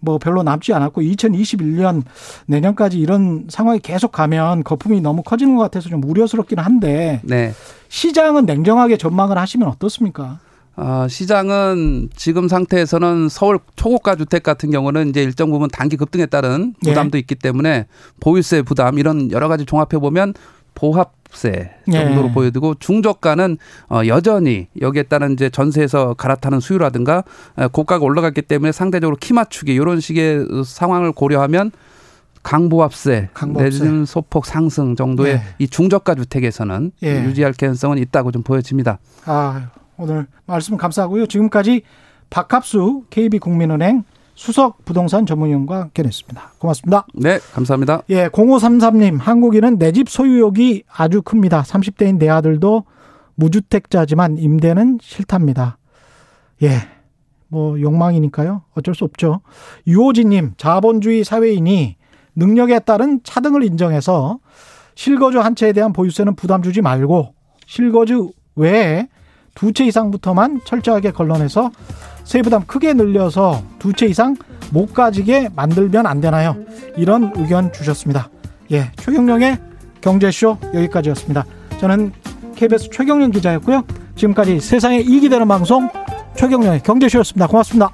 뭐 별로 남지 않았고 2021년 내년까지 이런 상황이 계속 가면 거품이 너무 커지는 것 같아서 좀 우려스럽기는 한데 네. 시장은 냉정하게 전망을 하시면 어떻습니까? 어, 시장은 지금 상태에서는 서울 초고가 주택 같은 경우는 이제 일정 부분 단기 급등에 따른 네. 부담도 네. 있기 때문에 보유세 부담 이런 여러 가지 종합해 보면 보합세 정도로 예. 보여지고 중저가는 어 여전히 여기에 따른 이제 전세에서 갈아타는 수요라든가 고가가 올라갔기 때문에 상대적으로 키 맞추기 이런 식의 상황을 고려하면 강보합세, 강보합세. 내지는 소폭 상승 정도의 예. 이 중저가 주택에서는 예. 유지할 가능성은 있다고 좀 보여집니다. 아 오늘 말씀 감사하고요. 지금까지 박합수 KB국민은행 수석 부동산 전문위원과 함께했습니다. 고맙습니다. 네, 감사합니다. 예, 0533님, 한국인은 내 집 소유욕이 아주 큽니다. 30대인 내 아들도 무주택자지만 임대는 싫답니다. 예, 뭐 욕망이니까요. 어쩔 수 없죠. 유호진님, 자본주의 사회인이 능력에 따른 차등을 인정해서 실거주 한 채에 대한 보유세는 부담 주지 말고 실거주 외에 두 채 이상부터만 철저하게 걸러내서 세부담 크게 늘려서 두 채 이상 못 가지게 만들면 안 되나요? 이런 의견 주셨습니다. 예, 최경령의 경제쇼 여기까지였습니다. 저는 KBS 최경령 기자였고요. 지금까지 세상에 이익이 되는 방송 최경령의 경제쇼였습니다. 고맙습니다.